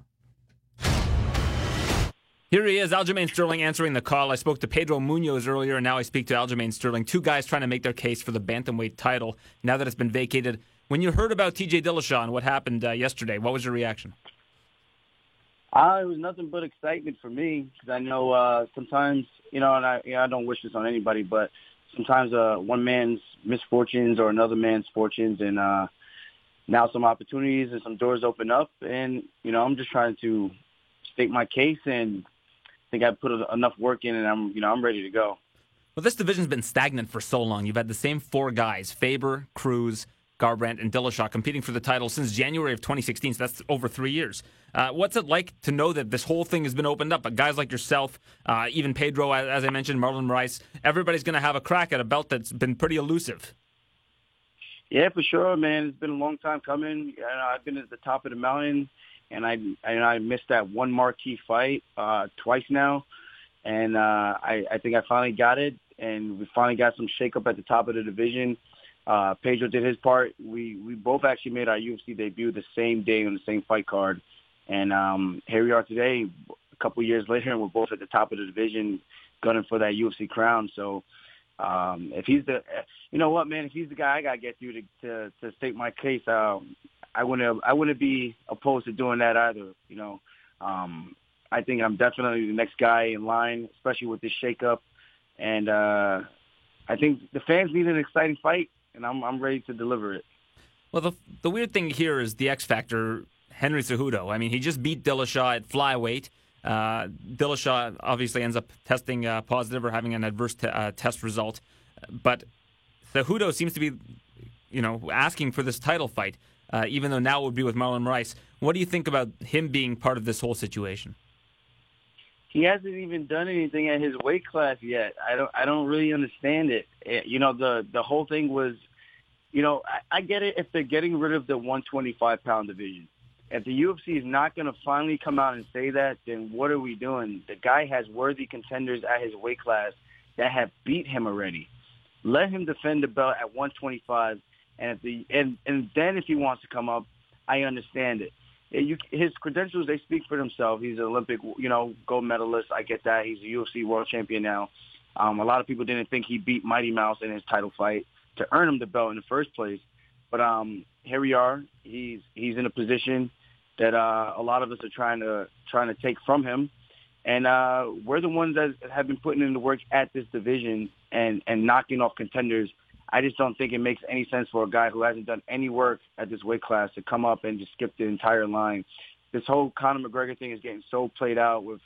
[SPEAKER 2] Here he is, Aljamain Sterling answering the call. I spoke to Pedro Munhoz earlier, and now I speak to Aljamain Sterling. Two guys trying to make their case for the bantamweight title now that it's been vacated. When you heard about TJ Dillashaw and what happened uh, yesterday, what was your reaction?
[SPEAKER 7] Uh, it was nothing but excitement for me because I know uh, sometimes, you know, and I, you know, I don't wish this on anybody, but sometimes uh, one man's misfortunes or another man's fortunes, and uh, now some opportunities and some doors open up. And you know, I'm just trying to state my case, and I think I put enough work in, and I'm you know I'm ready to go.
[SPEAKER 2] Well, this division's been stagnant for so long. You've had the same four guys: Faber, Cruz, Garbrandt, and Dillashaw competing for the title since January of 2016. So that's over three years. Uh, what's it like to know that this whole thing has been opened up? But guys like yourself, uh, even Pedro, as I mentioned, Marlon Moraes, everybody's going to have a crack at a belt that's been pretty elusive.
[SPEAKER 7] Yeah, for sure, man. It's been a long time coming. I've been at the top of the mountain, and I and I missed that one marquee fight uh, twice now, and uh, I, I think I finally got it, and we finally got some shakeup at the top of the division. Uh, Pedro did his part. We we both actually made our UFC debut the same day on the same fight card. And um, here we are today, a couple years later, and we're both at the top of the division, gunning for that UFC crown. So um, if he's the, you know what, man, if he's the guy I gotta get through to to, to state my case, um, I wouldn't I wouldn't be opposed to doing that either. You know, um, I think I'm definitely the next guy in line, especially with this shakeup. And uh, I think the fans need an exciting fight, and I'm I'm ready to deliver it.
[SPEAKER 2] Well, the the weird thing here is the X factor Henry Cejudo. I mean, he just beat Dillashaw at flyweight. Uh, Dillashaw obviously ends up testing uh, positive or having an adverse t- uh, test result, but Cejudo seems to be, you know, asking for this title fight, uh, even though now it would be with Marlon Moraes. What do you think about him being part of this whole situation?
[SPEAKER 7] He hasn't even done anything at his weight class yet. I don't. I don't really understand it. it you know, the the whole thing was, you know, I, I get it if they're getting rid of the 125 pound division. If the UFC is not going to finally come out and say that, then what are we doing? The guy has worthy contenders at his weight class that have beat him already. Let him defend the belt at 125, and if the and and then if he wants to come up, I understand it. You, his credentials they speak for themselves. He's an Olympic, you know, gold medalist. I get that. He's a UFC world champion now. Um, a lot of people didn't think he beat Mighty Mouse in his title fight to earn him the belt in the first place. But um, here we are. He's he's in a position that uh, a lot of us are trying to trying to take from him. And uh, we're the ones that have been putting in the work at this division and, and knocking off contenders. I just don't think it makes any sense for a guy who hasn't done any work at this weight class to come up and just skip the entire line. This whole Conor McGregor thing is getting so played out with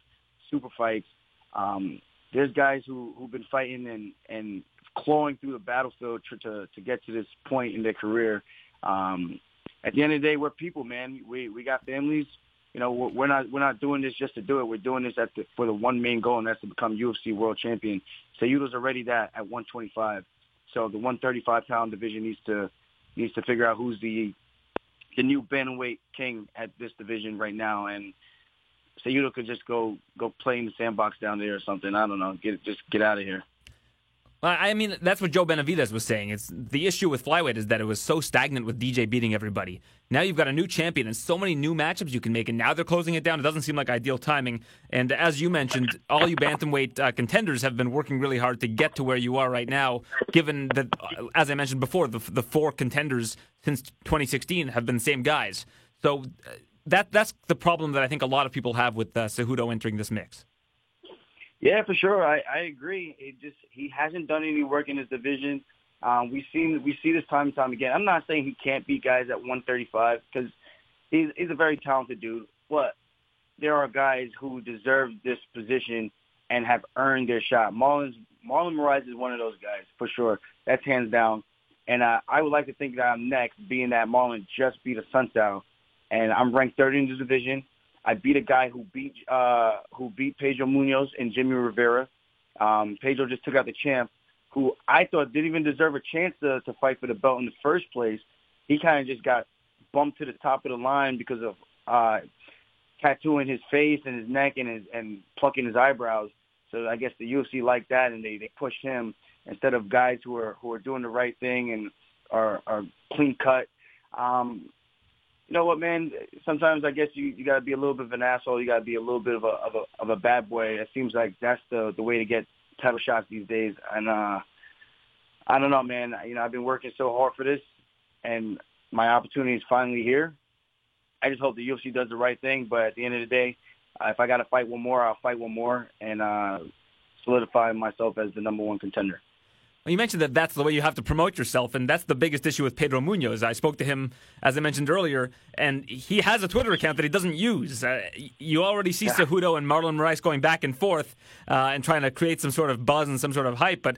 [SPEAKER 7] super fights. Um, there's guys who who've been fighting and and clawing through the battlefield to to, to get to this point in their career. Um, at the end of the day, we're people, man. We we got families. You know, we're not we're not doing this just to do it. We're doing this at the, for the one main goal, and that's to become UFC world champion. Cejudo's already that at 125. So the 135 pound division needs to needs to figure out who's the the new bantamweight king at this division right now, and Cejudo could just go go play in the sandbox down there or something. I don't know. Get just get out of here.
[SPEAKER 2] I mean, that's what Joe Benavidez was saying. It's the issue with flyweight is that it was so stagnant with DJ beating everybody. Now you've got a new champion and so many new matchups you can make, and now they're closing it down. It doesn't seem like ideal timing. And as you mentioned, all you bantamweight uh, contenders have been working really hard to get to where you are right now. Given that, uh, as I mentioned before, the, the four contenders since 2016 have been the same guys. So uh, that that's the problem that I think a lot of people have with uh, Cejudo entering this mix.
[SPEAKER 7] Yeah, for sure. I, I agree. It just he hasn't done any work in his division. Um, we seen we see this time and time again. I'm not saying he can't beat guys at 135 because he's he's a very talented dude. But there are guys who deserve this position and have earned their shot. Marlon's Marlon Moraes is one of those guys for sure. That's hands down. And uh, I would like to think that I'm next, being that Marlon just beat a Sunsao, and I'm ranked third in the division. I beat a guy who beat uh, who beat Pedro Munhoz and Jimmy Rivera. Um, Pedro just took out the champ, who I thought didn't even deserve a chance to, to fight for the belt in the first place. He kind of just got bumped to the top of the line because of uh, tattooing his face and his neck and his, and plucking his eyebrows. So I guess the UFC liked that and they they pushed him instead of guys who are who are doing the right thing and are are clean cut. Um, you know what, man? Sometimes I guess you you got to be a little bit of an asshole. You got to be a little bit of a of a of a bad boy. It seems like that's the the way to get title shots these days. And uh, I don't know, man. You know, I've been working so hard for this, and my opportunity is finally here. I just hope the UFC does the right thing. But at the end of the day, if I got to fight one more, I'll fight one more and uh, solidify myself as the number one contender.
[SPEAKER 2] Well, you mentioned that that's the way you have to promote yourself, and that's the biggest issue with Pedro Munhoz. I spoke to him, as I mentioned earlier, and he has a Twitter account that he doesn't use. Uh, you already see yeah. Cejudo and Marlon Moraes going back and forth uh, and trying to create some sort of buzz and some sort of hype, but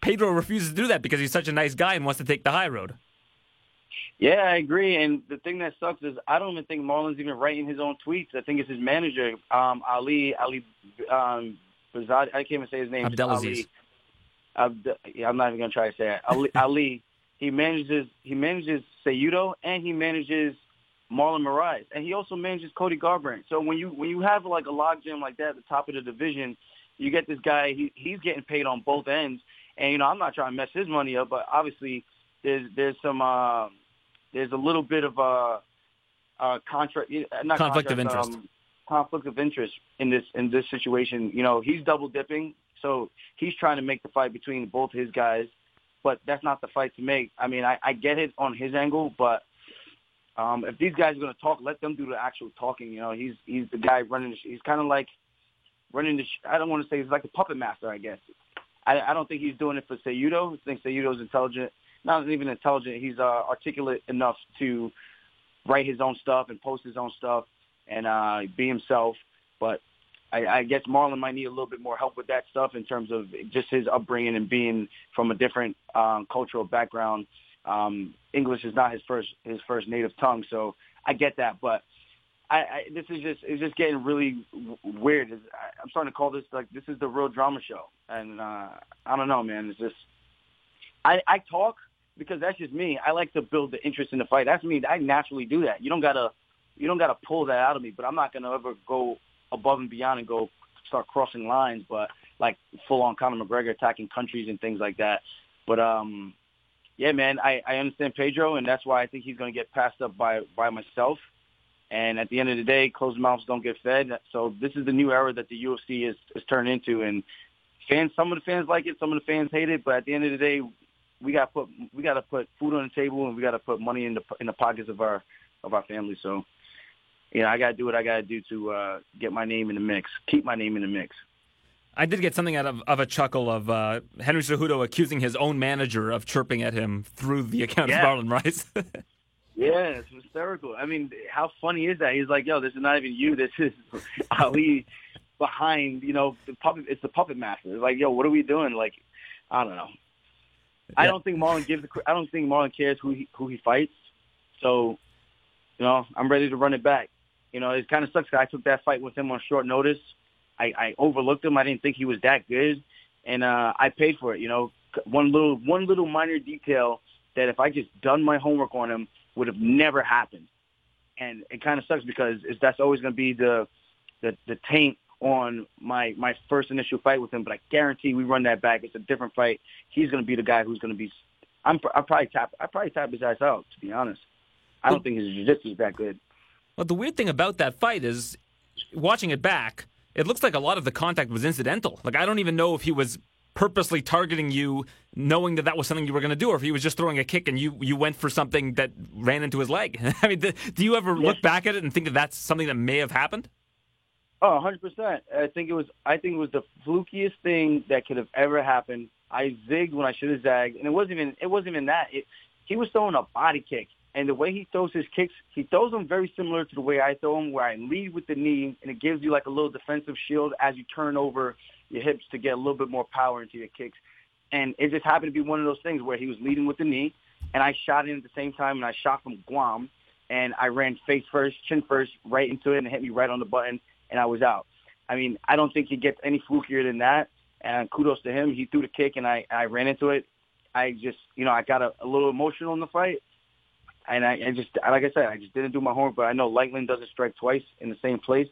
[SPEAKER 2] Pedro refuses to do that because he's such a nice guy and wants to take the high road.
[SPEAKER 7] Yeah, I agree. And the thing that sucks is I don't even think Marlon's even writing his own tweets. I think it's his manager, um, Ali Ali um, Bazad. I can't even say his name.
[SPEAKER 2] Abdelaziz. Ali.
[SPEAKER 7] Abd- I'm not even gonna try to say it. Ali, Ali, he manages he manages Cejudo and he manages Marlon Moraes, and he also manages Cody Garbrandt. So when you when you have like a logjam like that at the top of the division, you get this guy. He he's getting paid on both ends, and you know I'm not trying to mess his money up, but obviously there's there's some uh, there's a little bit of a, a contract not
[SPEAKER 2] conflict
[SPEAKER 7] contract,
[SPEAKER 2] of interest.
[SPEAKER 7] Um, conflict of interest in this in this situation. You know, he's double dipping. So he's trying to make the fight between both his guys, but that's not the fight to make. I mean, I, I get it on his angle, but um, if these guys are going to talk, let them do the actual talking. You know, he's he's the guy running. The sh- he's kind of like running the. Sh- I don't want to say he's like the puppet master. I guess. I, I don't think he's doing it for Cejudo. I think Cejudo's intelligent. Not even intelligent. He's uh, articulate enough to write his own stuff and post his own stuff and uh, be himself. But I, I guess Marlon might need a little bit more help with that stuff in terms of just his upbringing and being from a different um, cultural background. Um, English is not his first his first native tongue, so I get that. But I, I this is just it's just getting really weird. It's, I, I'm starting to call this like this is the real drama show, and uh, I don't know, man. It's just I, I talk because that's just me. I like to build the interest in the fight. That's me. I naturally do that. You don't gotta you don't gotta pull that out of me. But I'm not gonna ever go above and beyond and go start crossing lines, but like full on Conor McGregor attacking countries and things like that. But um yeah, man, I, I understand Pedro and that's why I think he's gonna get passed up by by myself. And at the end of the day, closed mouths don't get fed. So this is the new era that the UFC is, is turned into and fans some of the fans like it, some of the fans hate it, but at the end of the day we got to put we got to put food on the table and we got to put money in the in the pockets of our of our family. So you know, I got to do what I got to do to uh, get my name in the mix, keep my name in the mix.
[SPEAKER 2] I did get something out of, of a chuckle of uh, Henry Cejudo accusing his own manager of chirping at him through the account
[SPEAKER 7] yeah.
[SPEAKER 2] of Marlon Moraes.
[SPEAKER 7] yeah, it's hysterical. I mean, how funny is that? He's like, "Yo, this is not even you. This is Ali behind. You know, the puppet. It's the puppet master. It's like, yo, what are we doing? Like, I don't know. Yeah. I don't think Marlon gives. A, I don't think Marlon cares who he who he fights. So, you know, I'm ready to run it back. You know, it kind of sucks. I took that fight with him on short notice. I, I overlooked him. I didn't think he was that good, and uh, I paid for it. You know, one little one little minor detail that if I just done my homework on him would have never happened, and it kind of sucks because it's, that's always going to be the, the the taint on my my first initial fight with him. But I guarantee we run that back. It's a different fight. He's going to be the guy who's going to be. I'm I probably tap I probably tap his ass out to be honest. I don't think his jiu-jitsu is that good.
[SPEAKER 2] Well, the weird thing about that fight is watching it back, it looks like a lot of the contact was incidental. Like, I don't even know if he was purposely targeting you, knowing that that was something you were going to do, or if he was just throwing a kick and you, you went for something that ran into his leg. I mean, do, do you ever look back at it and think that that's something that may have happened?
[SPEAKER 7] Oh, 100%. I think it was I think it was the flukiest thing that could have ever happened. I zigged when I should have zagged, and it wasn't even it wasn't even that. It, he was throwing a body kick and the way he throws his kicks, he throws them very similar to the way I throw them, where I lead with the knee, and it gives you like a little defensive shield as you turn over your hips to get a little bit more power into your kicks. And it just happened to be one of those things where he was leading with the knee, and I shot in at the same time, and I shot from Guam, and I ran face first, chin first, right into it, and it hit me right on the button, and I was out. I mean, I don't think he gets any flukier than that. And kudos to him. He threw the kick, and I, I ran into it. I just, you know, I got a, a little emotional in the fight, and I, I just like I said, I just didn't do my homework. But I know Lightland doesn't strike twice in the same place,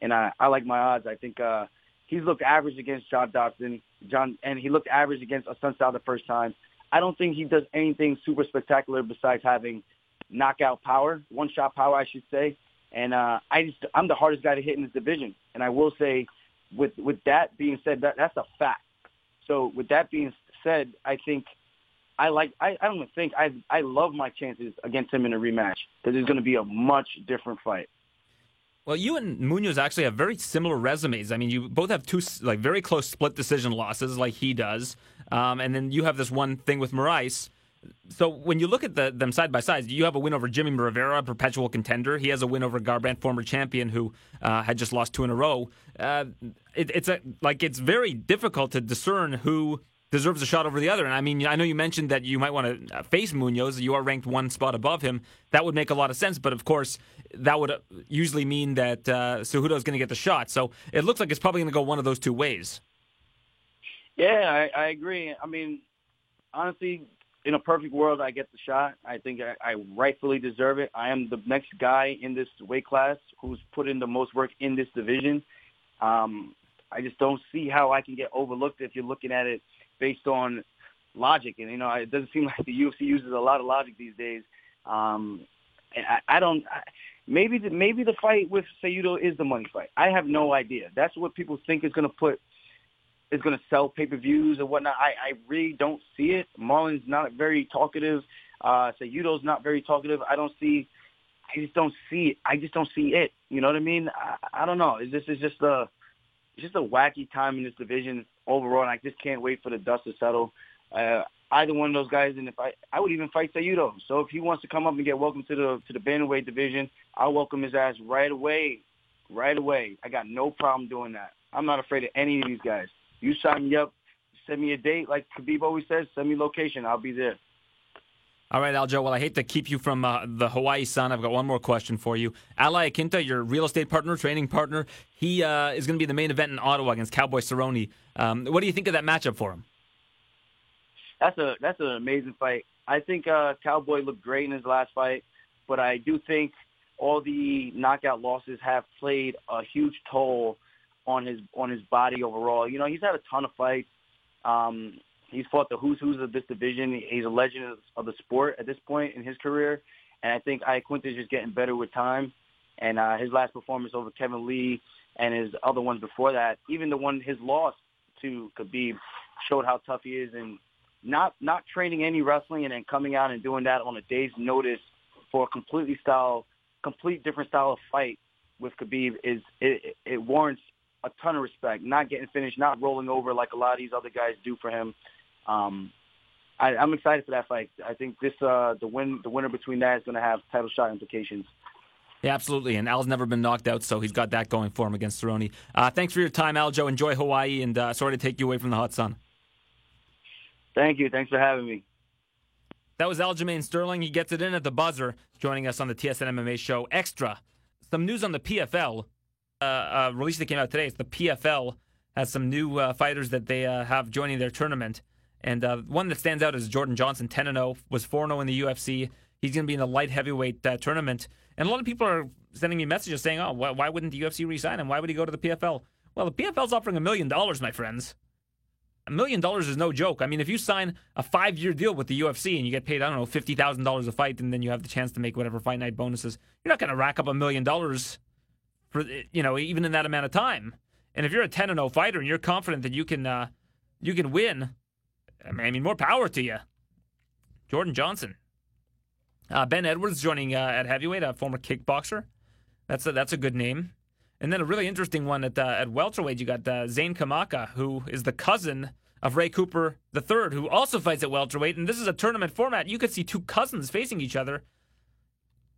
[SPEAKER 7] and I, I like my odds. I think uh, he's looked average against John Dodson, John, and he looked average against Assunção the first time. I don't think he does anything super spectacular besides having knockout power, one shot power, I should say. And uh, I just I'm the hardest guy to hit in this division, and I will say, with with that being said, that that's a fact. So with that being said, I think I like. I, I don't even think I. I love my chances against him in a rematch because it's going to be a much different fight.
[SPEAKER 2] Well, you and Munhoz actually have very similar resumes. I mean, you both have two like very close split decision losses, like he does, um, and then you have this one thing with Moraes. So when you look at the, them side by side, you have a win over Jimmy Rivera, perpetual contender. He has a win over Garbrandt, former champion, who uh, had just lost two in a row. Uh, it, it's a, like it's very difficult to discern who deserves a shot over the other. And I mean, I know you mentioned that you might want to uh, face Munhoz. You are ranked one spot above him. That would make a lot of sense. But of course, that would uh, usually mean that uh, is going to get the shot. So it looks like it's probably going to go one of those two ways.
[SPEAKER 7] Yeah, I, I agree. I mean, honestly, in a perfect world, I get the shot. I think I, I rightfully deserve it. I am the next guy in this weight class who's put in the most work in this division. Um, I just don't see how I can get overlooked if you're looking at it based on logic. And you know, it doesn't seem like the UFC uses a lot of logic these days. Um, and I, I don't. I, maybe the, maybe the fight with Cejudo is the money fight. I have no idea. That's what people think is going to put is going to sell pay per views and whatnot. I, I really don't see it. Marlon's not very talkative. Uh, Cejudo's not very talkative. I don't see. I just don't see it. I just don't see it. You know what I mean? I, I don't know. This is just a it's just a wacky time in this division overall, and I just can't wait for the dust to settle. Uh, either one of those guys, and if I, I would even fight Cejudo. So if he wants to come up and get welcome to the to the bantamweight division, I'll welcome his ass right away, right away. I got no problem doing that. I'm not afraid of any of these guys. You sign me up, send me a date, like Khabib always says, send me location, I'll be there.
[SPEAKER 2] All right, Aljo. Well, I hate to keep you from uh, the Hawaii sun. I've got one more question for you. Al Iaquinta, your real estate partner, training partner, he uh, is going to be the main event in Ottawa against Cowboy Cerrone. Um, what do you think of that matchup for him?
[SPEAKER 7] That's a that's an amazing fight. I think uh, Cowboy looked great in his last fight, but I do think all the knockout losses have played a huge toll on his on his body overall. You know, he's had a ton of fights. Um, he's fought the who's who's of this division. He's a legend of the sport at this point in his career, and I think Iaquinta is just getting better with time. And uh, his last performance over Kevin Lee and his other ones before that, even the one his loss to Khabib, showed how tough he is. And not not training any wrestling and then coming out and doing that on a day's notice for a completely style, complete different style of fight with Khabib is it, it warrants a ton of respect. Not getting finished, not rolling over like a lot of these other guys do for him. Um, I, I'm excited for that fight. I think this uh, the win the winner between that is going to have title shot implications.
[SPEAKER 2] Yeah, absolutely. And Al's never been knocked out, so he's got that going for him against Cerrone. Uh, thanks for your time, Aljo. Enjoy Hawaii, and uh, sorry to take you away from the hot sun.
[SPEAKER 7] Thank you. Thanks for having me.
[SPEAKER 2] That was Aljamain Sterling. He gets it in at the buzzer, joining us on the TSN MMA show. Extra. Some news on the PFL. Uh, uh, release that came out today. It's the PFL has some new uh, fighters that they uh, have joining their tournament. And uh, one that stands out is Jordan Johnson, 10 0, was 4 0 in the UFC. He's going to be in the light heavyweight uh, tournament. And a lot of people are sending me messages saying, oh, why, why wouldn't the UFC resign him? Why would he go to the PFL? Well, the PFL's offering a million dollars, my friends. A million dollars is no joke. I mean, if you sign a five year deal with the UFC and you get paid, I don't know, $50,000 a fight, and then you have the chance to make whatever fight night bonuses, you're not going to rack up a million dollars for, you know, even in that amount of time. And if you're a 10 0 fighter and you're confident that you can, uh, you can win, I mean, more power to you. Jordan Johnson. Uh, ben Edwards joining uh, at heavyweight, a former kickboxer. That's a, that's a good name. And then a really interesting one at uh, at welterweight, you got uh, Zane Kamaka, who is the cousin of Ray Cooper III, who also fights at welterweight. And this is a tournament format. You could see two cousins facing each other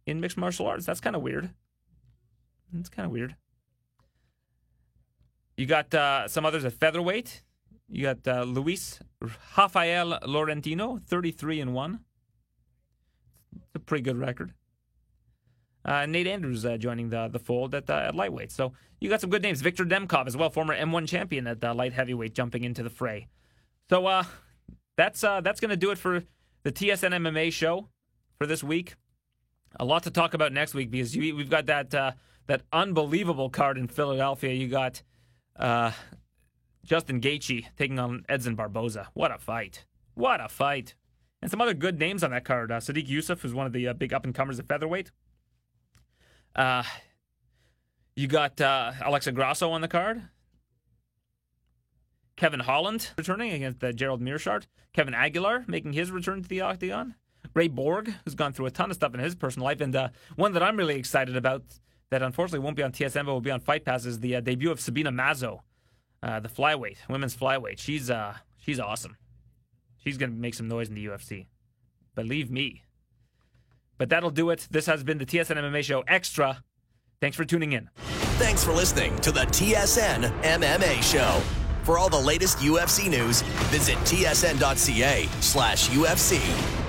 [SPEAKER 2] in mixed martial arts. That's kind of weird. It's kind of weird. You got uh, some others at featherweight. You got uh, Luis Rafael Laurentino, 33 and 1. It's a pretty good record. Uh, Nate Andrews uh, joining the the fold at, at lightweight. So you got some good names. Victor Nemkov as well, former M1 champion at uh, light heavyweight, jumping into the fray. So uh, that's uh, that's going to do it for the TSN MMA show for this week. A lot to talk about next week because you, we've got that uh, that unbelievable card in Philadelphia. You got Justin Gaethje taking on Edson Barboza. What a fight! What a fight! And some other good names on that card. Uh, Sodiq Yusuff, who's one of the uh, big up and comers at featherweight. Uh, you got uh, Alexa Grasso on the card. Kevin Holland returning against uh, Gerald Meerschaert. Kevin Aguilar making his return to the octagon. Ray Borg, who's gone through a ton of stuff in his personal life, and uh, one that I'm really excited about that unfortunately won't be on TSN but will be on Fight Pass is the uh, debut of Sabina Mazo, uh, the flyweight, women's flyweight. She's uh, she's awesome. She's gonna make some noise in the UFC. Believe me. But that'll do it. This has been the TSN MMA Show Extra. Thanks for tuning in.
[SPEAKER 1] Thanks for listening to the TSN MMA Show. For all the latest UFC news, visit tsn.ca slash UFC.